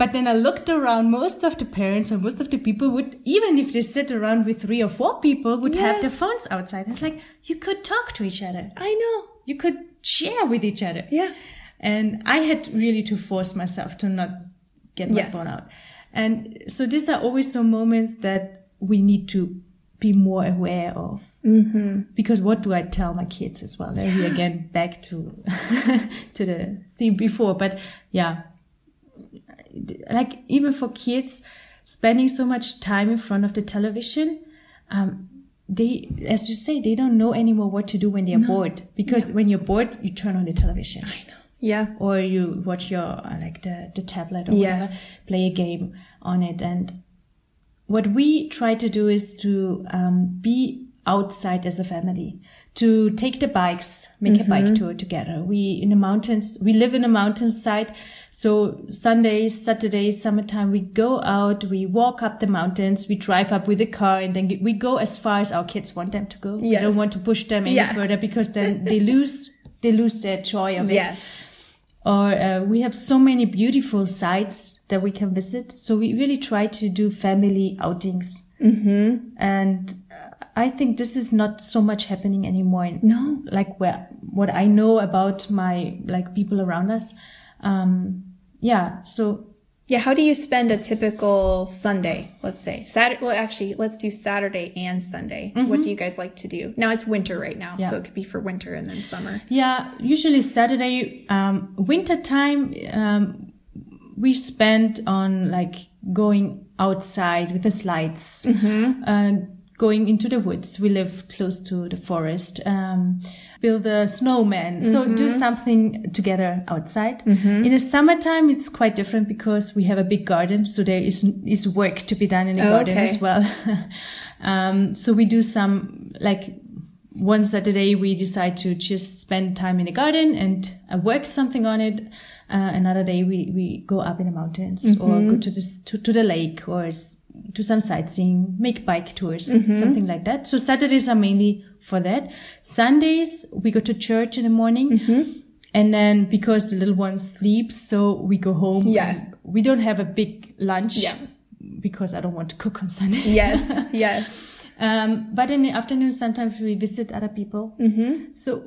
But then I looked around, most of the parents or most of the people would, even if they sit around with three or four people, would have their phones outside. It's like, you could talk to each other. I know. You could share with each other. Yeah. And I had really to force myself to not get my Yes. phone out. And so these are always some moments that we need to be more aware of. Mm-hmm. Because what do I tell my kids as well? There we again back to to the theme before. But yeah, like even for kids spending so much time in front of the television, um, they, as you say, they don't know anymore what to do when they're bored. Because when you're bored, you turn on the television I know. Yeah. or you watch your uh, like the the tablet or Yes. whatever, play a game on it. And what we try to do is to um, be outside as a family, to take the bikes, make a bike tour together. We in the mountains, we live in a mountainside, so Sundays, Saturdays, summertime, we go out, we walk up the mountains, we drive up with a car, and then we go as far as our kids want them to go. We don't want to push them any Yeah. further because then they lose they lose their joy of it Yes. or uh, we have so many beautiful sites that we can visit. So we really try to do family outings. Mm-hmm. And I think this is not so much happening anymore. in- No. Like where, what I know about my, like people around us. Um, yeah. So Yeah, how do you spend a typical Sunday, let's say? Saturday, well, actually, let's do Saturday and Sunday. What do you guys like to do? Now it's winter right now, Yeah. so it could be for winter and then summer. Yeah, usually Saturday, um, winter time, um, we spend on like going outside with the slides, uh, going into the woods. We live close to the forest. Um, build a snowman. So do something together outside. In the summertime, it's quite different because we have a big garden. So there is, is work to be done in the Oh, garden okay. as well. um, so we do some like one Saturday we decide to just spend time in the garden and uh, work something on it. Uh, another day we, we go up in the mountains or go to this to, to the lake or do some sightseeing, make bike tours, something like that. So Saturdays are mainly for that. Sundays we go to church in the morning. And then because the little one sleeps, so we go home. Yeah. We don't have a big lunch. Yeah. Because I don't want to cook on Sunday. Yes, yes. Um, but in the afternoon, sometimes we visit other people. Mm-hmm. So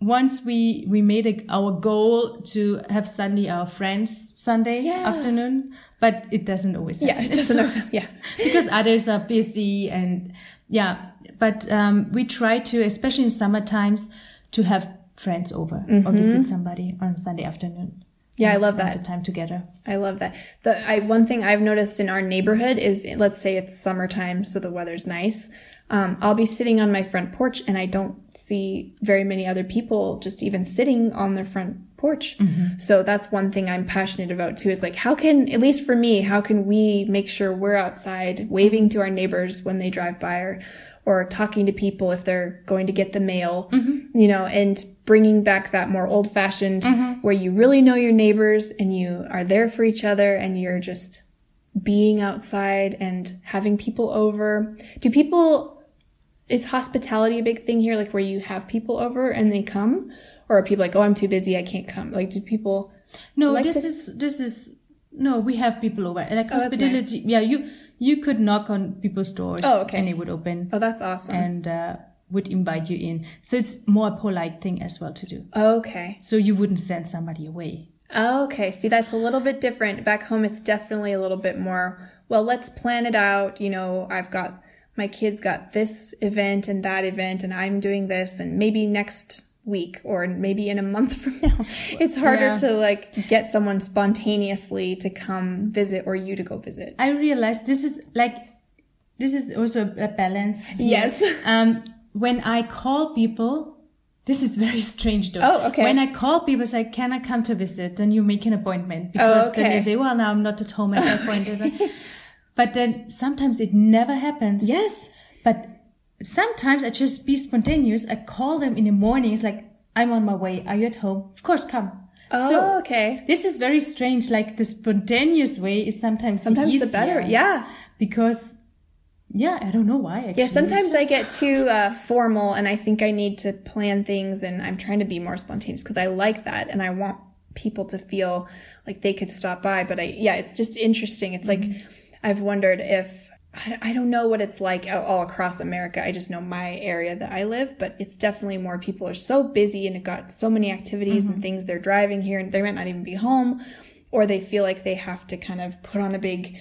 once we we made a, our goal to have Sunday our friends Sunday Yeah. afternoon, but it doesn't always. Yeah, it doesn't always, yeah. because others are busy and yeah. But um, we try to, especially in summer times, to have friends over or visit somebody on Sunday afternoon. Mm-hmm. Yeah, I love spend that. The time together. I love that. The I one thing I've noticed in our neighborhood is let's say it's summertime, so the weather's nice. Um, I'll be sitting on my front porch and I don't see very many other people just even sitting on their front porch. Mm-hmm. So that's one thing I'm passionate about too is like how can at least for me, how can we make sure we're outside waving to our neighbors when they drive by or or talking to people if they're going to get the mail, mm-hmm. you know, and bringing back that more old fashioned mm-hmm. where you really know your neighbors and you are there for each other and you're just being outside and having people over. Do people, is hospitality a big thing here? Like where you have people over and they come? Or are people like, oh, I'm too busy, I can't come? Like, do people, No, like this to- is this is no. We have people over. Like Oh, hospitality. Yeah, you you could knock on people's doors. Oh, okay. And it would open oh, that's awesome. and uh, would invite you in. So it's more a polite thing as well to do. okay. So you wouldn't send somebody away. Okay, see, that's a little bit different. Back home, it's definitely a little bit more, well, let's plan it out. You know, I've got, my kids got this event and that event, and I'm doing this, and maybe next week or maybe in a month from now. It's harder Yeah. to like get someone spontaneously to come visit or you to go visit. I realized this is like this is also a balance. Yes. Um, when I call people. This is very strange though. Oh, okay. When I call people, say, can I come to visit? Then you make an appointment because then Oh, okay. they say, well, now I'm not at home at that point. But then sometimes it never happens. Yes. But sometimes I just be spontaneous. I call them in the morning. It's like, I'm on my way. Are you at home? Of course, come. Oh, So okay. this is very strange. Like the spontaneous way is sometimes Sometimes the, the better. Yeah. Because, yeah, I don't know why. Actually. Yeah, sometimes It's I get too uh, formal and I think I need to plan things and I'm trying to be more spontaneous because I like that and I want people to feel like they could stop by. But I, yeah, it's just interesting. It's like I've wondered if I, don't know what it's like all, all across America. I just know my area that I live, but it's definitely more people are so busy and have got so many activities and mm-hmm. things they're driving here and they might not even be home or they feel like they have to kind of put on a big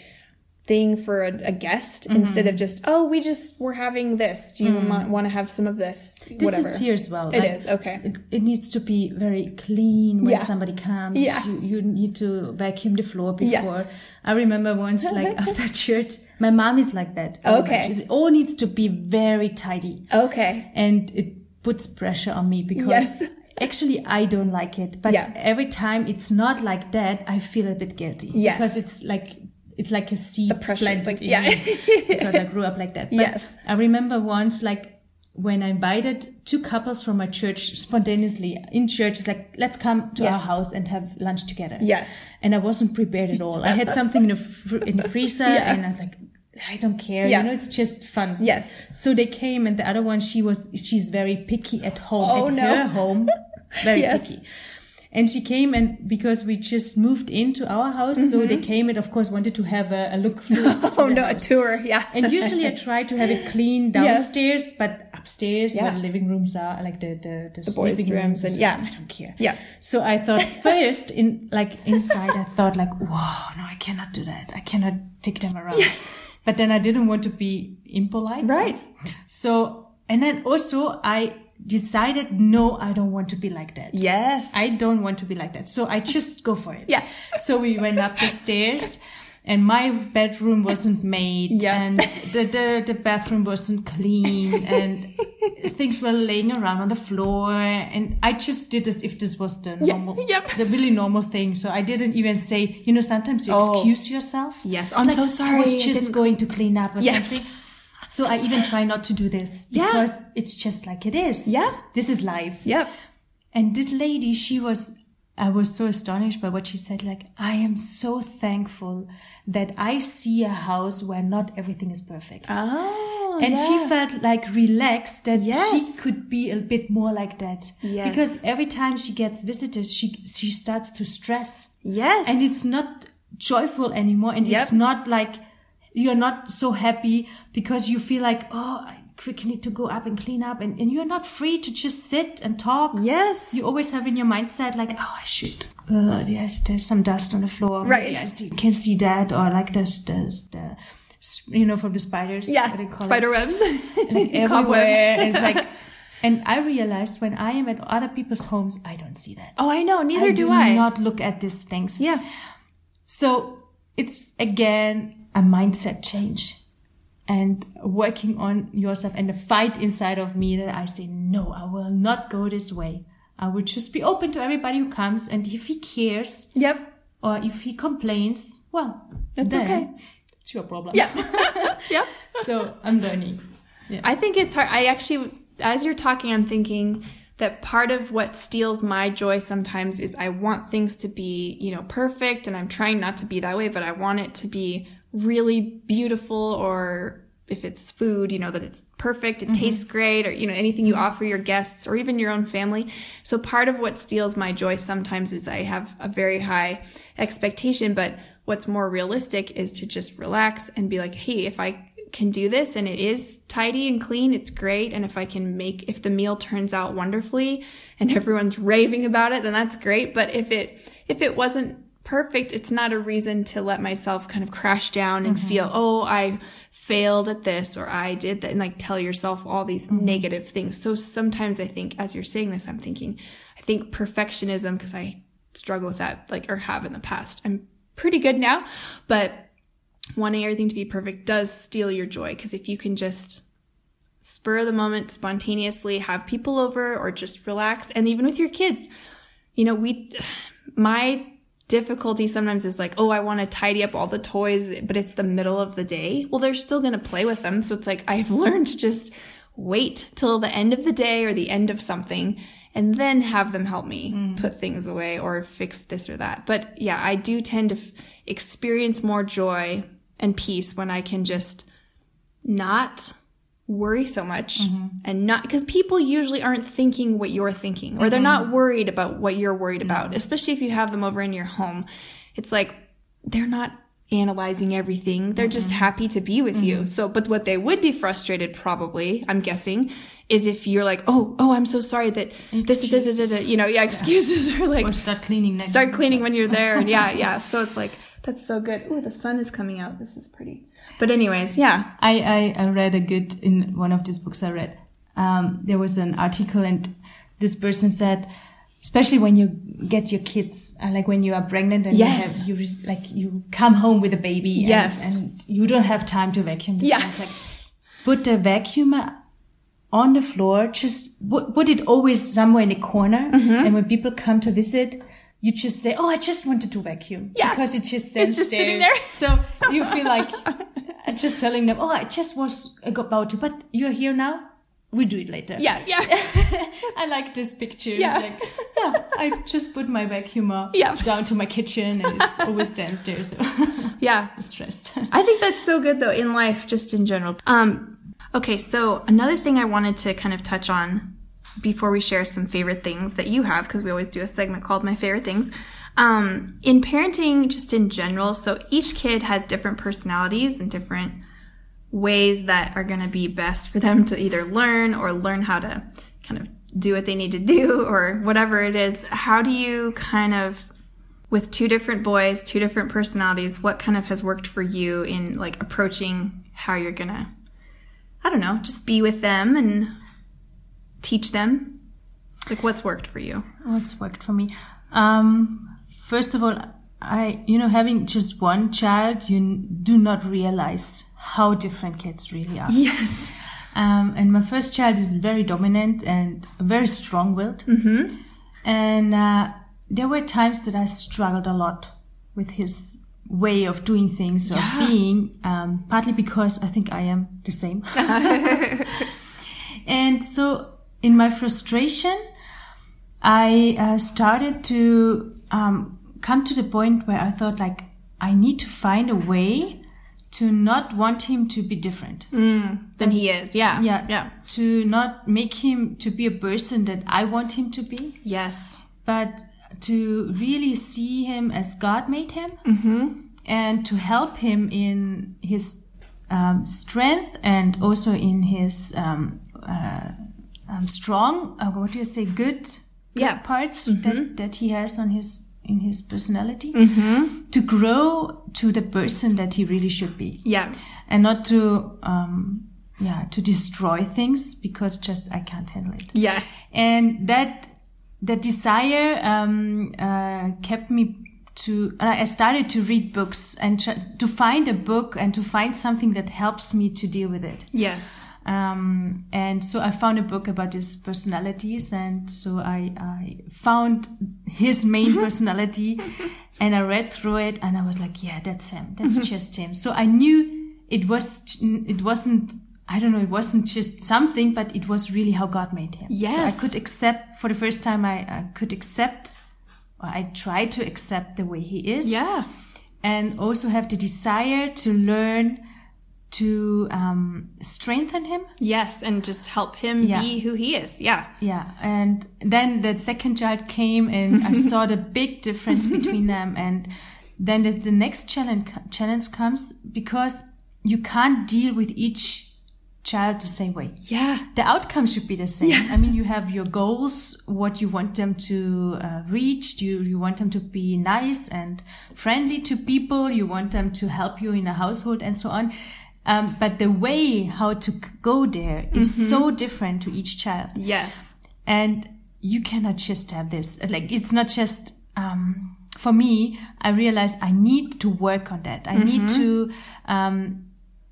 thing for a, a guest Mm-hmm. instead of just oh we just we're having this do you want to have some of this Mm. This whatever is here as well. It Like, is, okay. It, it needs to be very clean when Yeah. somebody comes. Yeah. You, you need to vacuum the floor Yeah. before. I remember once, like after church, my mom is like that. Okay. much. It all needs to be very tidy. okay and it puts pressure on me because Yes. actually I don't like it. But Yeah. every time it's not like that, I feel a bit guilty. Yes. Because it's like it's like a seed The pressure, planted like- yeah. because I grew up like that. But Yes. I remember once like when I invited two couples from my church spontaneously in church, it's like, let's come to our house and have lunch together. Yes. And I wasn't prepared at all. I had something in the, fr- in the freezer Yeah. and I was like, I don't care. Yeah. You know, it's just fun. Yes. So they came, and the other one, she was, she's very picky at home, Oh, at no. her home, very Yes. picky. And she came and because we just moved into our house, so they came and of course wanted to have a, a look through. Mm-hmm. Oh no, a tour. Yeah. And usually I try to have it clean downstairs, but upstairs Yeah. where the living rooms are, like the the, the, boys' sleeping rooms and- yeah. I don't care. Yeah. So I thought first in like inside I thought like, whoa, no, I cannot do that. I cannot take them around. But then I didn't want to be impolite. Right. So and then also I decided no, I don't want to be like that. Yes. I don't want to be like that. So I just go for it. Yeah. So we went up the stairs and my bedroom wasn't made Yeah. and the, the, the bathroom wasn't clean and things were laying around on the floor and I just did as if this was the normal, Yep. the really normal thing. So I didn't even say, you know, sometimes you Oh. excuse yourself. Yes. I'm like, so I was just didn't going to clean up or Yes. something. So I even try not to do this Yeah. because it's just like it is. Yeah. This is life. Yep. And this lady, she was, I was so astonished by what she said. Like, I am so thankful that I see a house where not everything is perfect. Oh. and yeah. she felt like relaxed that Yes. she could be a bit more like that. Yes. Because every time she gets visitors, she, she starts to stress Yes. and it's not joyful anymore. And Yep. it's not like you're not so happy because you feel like, oh, I quickly need to go up and clean up. And, and you're not free to just sit and talk yes. you always have in your mindset like, oh, I should. Uh, yes, there's some dust on the floor. Right. I- you can see that, or like there's the, the, you know, from the spiders. yeah. they call Spider it. webs. Like everywhere. it's like, and I realized when I am at other people's homes, I don't see that. oh, I know. Neither I do, do I. not look at these things. Yeah. So it's again a mindset change and working on yourself and the fight inside of me that I say, no, I will not go this way. I will just be open to everybody who comes. And if he cares Yep. or if he complains, well, That's okay. It's your problem. Yeah. yep. So I'm learning. I think it's hard. I actually, as you're talking, I'm thinking that part of what steals my joy sometimes is I want things to be, you know, perfect and I'm trying not to be that way, but I want it to be really beautiful or if it's food, you know, that it's perfect, it mm-hmm. tastes great or, you know, anything you mm-hmm. offer your guests or even your own family. So part of what steals my joy sometimes is I have a very high expectation, but what's more realistic is to just relax and be like, Hey, if I can do this and it is tidy and clean, it's great. And if I can make, if the meal turns out wonderfully and everyone's raving about it, then that's great. But if it, if it wasn't perfect, it's not a reason to let myself kind of crash down and mm-hmm. feel, oh, I failed at this or I did that and like tell yourself all these mm-hmm. negative things. So sometimes I think as you're saying this, I'm thinking, I think perfectionism, because I struggle with that, like, or have in the past. I'm pretty good now, but wanting everything to be perfect does steal your joy because if you can just spur of the moment spontaneously have people over or just relax and even with your kids you know we my difficulty sometimes is like oh i want to tidy up all the toys but it's the middle of the day. Well they're still going to play with them. So it's like i've learned to just wait till the end of the day or the end of something and then have them help me mm. put things away or fix this or that. But yeah i do tend to f- experience more joy and peace when i can just not worry so much mm-hmm. and not because people usually aren't thinking what you're thinking or they're mm-hmm. not worried about what you're worried mm-hmm. about especially if you have them over in your home. It's like they're not analyzing everything. They're just happy to be with you. So but what they would be frustrated probably i'm guessing is if you're like oh oh i'm so sorry that this da, da, da, you know yeah excuses are like Or start cleaning next. start cleaning when you're there and yeah yeah. So it's like that's so good. Ooh, the sun is coming out. This is pretty but anyways yeah I, I, I read a good in one of these books I read. Um, there was an article and this person said, especially when you get your kids, uh, like when you are pregnant and Yes. you have, you res- like you come home with a baby and- Yes. and, you don't have time to vacuum. Yeah. Like, put the vacuumer on the floor, just put, put it always somewhere in the corner. Mm-hmm. And when people come to visit, you just say, "Oh, I just wanted to vacuum." Yeah. because it just stands just sitting there. So you feel like just telling them, "Oh, I just was about to," but you're here now. We do it later. yeah yeah I like this picture. Yeah. It's like, yeah, I just put my vacuumer Yeah. down to my kitchen and it's always stands there. So yeah I'm stressed. I think that's so good though in life, just in general. Um, okay, so another thing I wanted to kind of touch on before we share some favorite things that you have, because we always do a segment called My Favorite Things. Um, in parenting, just in general, so each kid has different personalities and different ways that are going to be best for them to either learn or learn how to kind of do what they need to do or whatever it is. How do you kind of, with two different boys, two different personalities, what kind of has worked for you in like approaching how you're going to, I don't know, just be with them and teach them? Like what's worked for you? What's worked for me? Um, first of all, I, you know, having just one child, you do not realize how different kids really are. Yes. Um, and my first child is very dominant and very strong-willed. Mm-hmm. And uh, there were times that I struggled a lot with his way of doing things or Yeah. being, um, partly because I think I am the same. and so, in my frustration, I uh, started to um, come to the point where I thought, like, I need to find a way to not want him to be different. than he is. Yeah. Yeah. Yeah. To not make him to be a person that I want him to be, Yes. but to really see him as God made him and to help him in his um, strength and also in his um, uh, um, strong, uh, what do you say, good, good Yeah. parts that, that he has on his in his personality to grow to the person that he really should be Yeah. and not to um yeah to destroy things because just i can't handle it Yeah. and that that desire um uh kept me to uh, i started to read books and to find a book and to find something that helps me to deal with it Yes. Um, and so I found a book about his personalities, and so I, I found his main personality, and I read through it, and I was like, yeah, that's him. That's just him. So I knew it was it wasn't. I don't know. It wasn't just something, but it was really how God made him. Yes. So I could accept for the first time. I, I could accept. Or I tried to accept the way he is Yeah. and also have the desire to learn to um, strengthen him. Yes. And just help him Yeah. be who he is. Yeah. Yeah, and then the second child came, and I saw the big difference between them. And then the, the next challenge challenge comes because you can't deal with each child the same way. Yeah. The outcome should be the same. I mean, you have your goals, what you want them to uh, reach. You you want them to be nice and friendly to people. You want them to help you in a household and so on. Um, but the way how to go there is so different to each child, Yes. and you cannot just have this. Like it's not just. Um, for me, I realized I need to work on that. I need to um,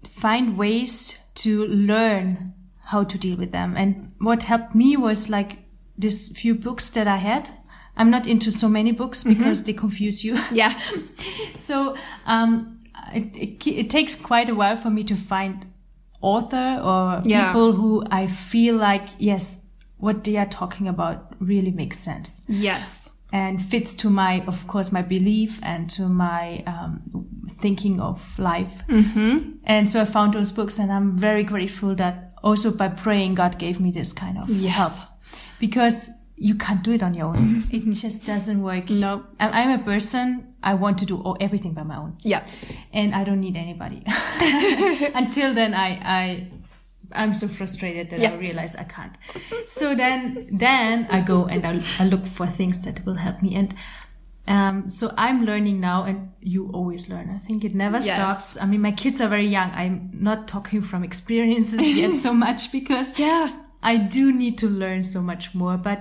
find ways to learn how to deal with them. And what helped me was like this few books that I had. I'm not into so many books because they confuse you. Yeah. so um, it, it, it takes quite a while for me to find author or Yeah. people who I feel like, yes, what they are talking about really makes sense Yes. and fits to my, of course, my belief and to my um, thinking of life. Mm-hmm. And so I found those books, and I'm very grateful that also by praying, God gave me this kind of Yes. help because you can't do it on your own. it just doesn't work. I- I'm a person. I want to do everything by my own, Yeah. and I don't need anybody. Until then, I, I I'm so frustrated that Yeah. I realize I can't. So then, then I go and I, I look for things that will help me. And um, so I'm learning now, and you always learn. I think it never Yes. stops. I mean, my kids are very young. I'm not talking from experiences yet so much because Yeah. I do need to learn so much more. But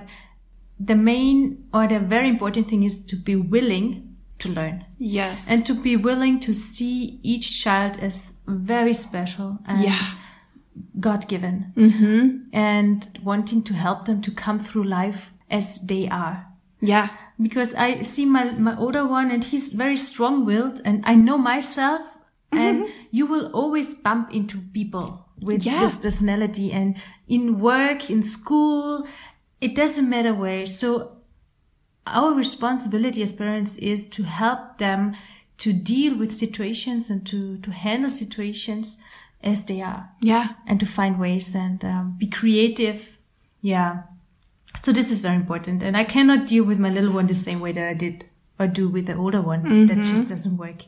the main or the very important thing is to be willing to learn Yes. and to be willing to see each child as very special and yeah. God given mm-hmm. and wanting to help them to come through life as they are. Yeah. Because I see my, my older one and he's very strong willed and I know myself and you will always bump into people with Yeah. this personality and in work, in school, it doesn't matter where. So our responsibility as parents is to help them to deal with situations and to, to handle situations as they are Yeah. and to find ways and um, be creative. Yeah. So this is very important. And I cannot deal with my little one the same way that I did or do with the older one. That just doesn't work.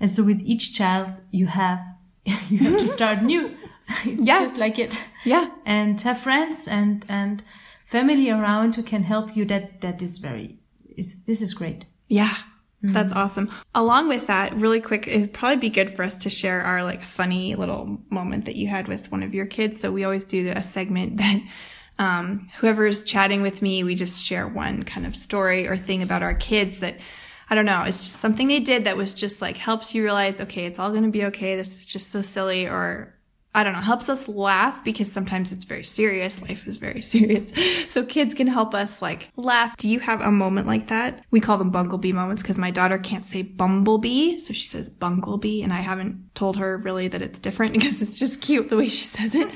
And so with each child, you have, you have to start new. It's Yeah. just like it. Yeah. And have friends and, and family around who can help you. That, that is very, it's, this is great. Yeah. That's awesome. Along with that, really quick, it'd probably be good for us to share our like funny little moment that you had with one of your kids. So we always do a segment that um, whoever's chatting with me, we just share one kind of story or thing about our kids that I don't know, it's just something they did that was just like helps you realize, okay, it's all going to be okay. This is just so silly or I don't know, helps us laugh because sometimes it's very serious. Life is very serious. So kids can help us like laugh. Do you have a moment like that? We call them bunglebee moments because my daughter can't say bumblebee. So she says bunglebee and I haven't told her really that it's different because it's just cute the way she says it.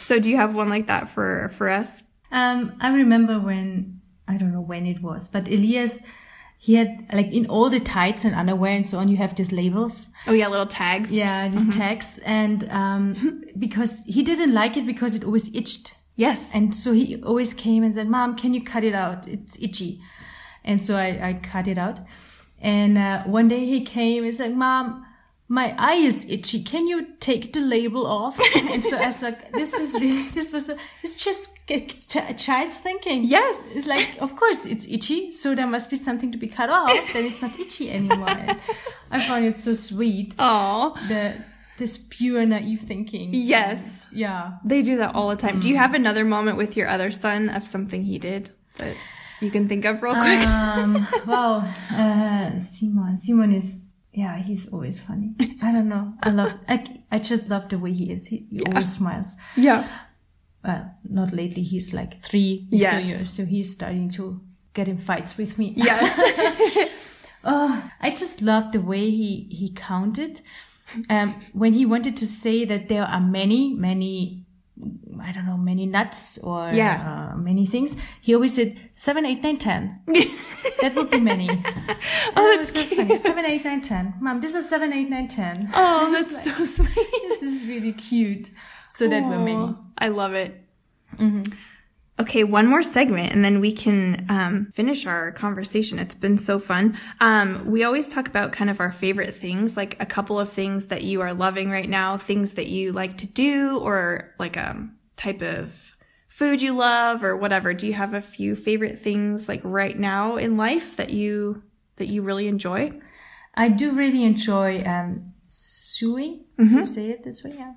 So do you have one like that for, for us? Um, I remember when I don't know when it was, but Elias, he had like in all the tights and underwear and so on, you have these labels. Oh yeah, little tags. Yeah, these tags, and um, because he didn't like it because it always itched, Yes. and so he always came and said, "Mom, can you cut it out? It's itchy," and so I, I cut it out. And uh, one day he came and said, "Mom." My eye is itchy. Can you take the label off? and so I was like, "This is really, this was, a, it's just a child's thinking." Yes. It's like, of course, it's itchy, so there must be something to be cut off. Then it's not itchy anymore. And I found it so sweet. Oh, The this pure naive thinking. yes. Yeah. They do that all the time. Do you have another moment with your other son of something he did that you can think of real quick? Um. wow. Uh, Simon. Simon is. Yeah, he's always funny. I don't know. I love. I, I just love the way he is. He, he always smiles. yeah. Well, not lately. He's like three. Yes. So, so he's starting to get in fights with me. Yes. Oh, I just love the way he he counted. Um, when he wanted to say that there are many, many, I don't know, many nuts or Yeah. uh, many things, he always said seven, eight, nine, ten. that would be many. oh, that's so funny. Seven, eight, nine, ten. Mom, this is seven, eight, nine, ten. oh, that's so sweet. this is really cute. So that were many. I love it. Okay, one more segment and then we can um, finish our conversation. It's been so fun. Um, we always talk about kind of our favorite things, like a couple of things that you are loving right now, things that you like to do, or like a type of food you love, or whatever. Do you have a few favorite things like right now in life that you that you really enjoy? I do really enjoy um, sewing. You say it this way, yeah.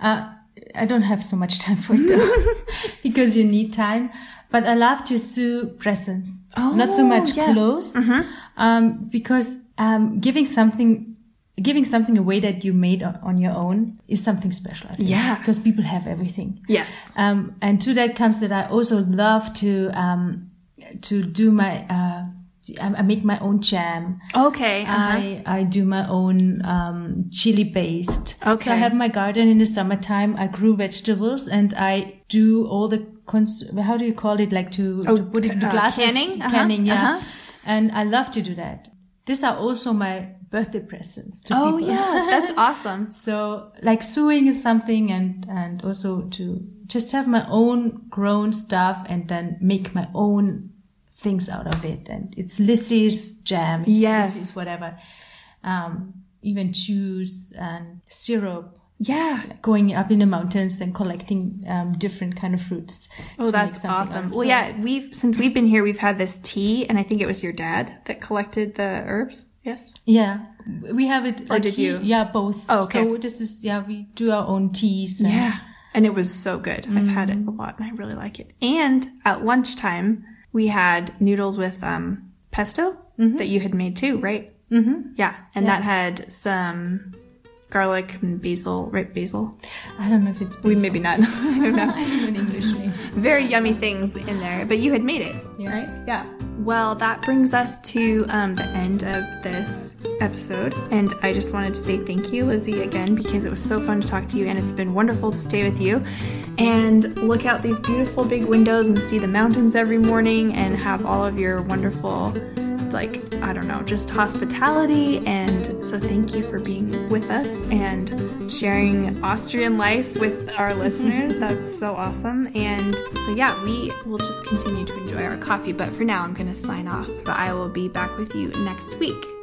Uh, I don't have so much time for it because you need time. But I love to sew presents, not so Oh, much yeah. clothes, um, because um, giving something. Giving something away that you made on on your own is something special. I think, Yeah. because people have everything. Yes. Um, and to that comes that I also love to um, to do my uh, I I make my own jam. Okay. uh-huh. I I do my own um, chili based. So Okay. I have my garden in the summertime. I grew vegetables and I do all the cons- how do you call it like to, to put it in the uh, glasses canning? Uh-huh, canning yeah. uh-huh. And I love to do that. These are also my birthday presents to oh people. yeah, that's awesome. So like sewing is something and, and also to just have my own grown stuff and then make my own things out of it. And it's Lizzie's jam. It's Yes. Lizzie's whatever. Um, even juice and syrup. Yeah. Going up in the mountains and collecting um, different kind of fruits. Oh, that's make something out awesome. Well, So- yeah, we've since we've been here, we've had this tea, and I think it was your dad that collected the herbs. Yes. Yeah, we have it. Or did you? Yeah, both. Oh, okay. So this is yeah, we do our own teas. and- And it was so good. I've had it a lot, and I really like it. And at lunchtime, we had noodles with um, pesto that you had made too, right? Mm-hmm. Yeah, and that had some garlic and basil, right? Basil. I don't know if it's. We maybe not. I don't know. an English name. very yummy things in there, but you had made it, Yeah. right? Yeah. Well, that brings us to um, the end of this episode, and I just wanted to say thank you, Lizzie, again because it was so fun to talk to you, and it's been wonderful to stay with you, and look out these beautiful big windows and see the mountains every morning, and have all of your wonderful like, I don't know, just hospitality. And so thank you for being with us and sharing Austrian life with our listeners. That's so awesome. And so, yeah, we will just continue to enjoy our coffee. But for now, I'm going to sign off. But I will be back with you next week.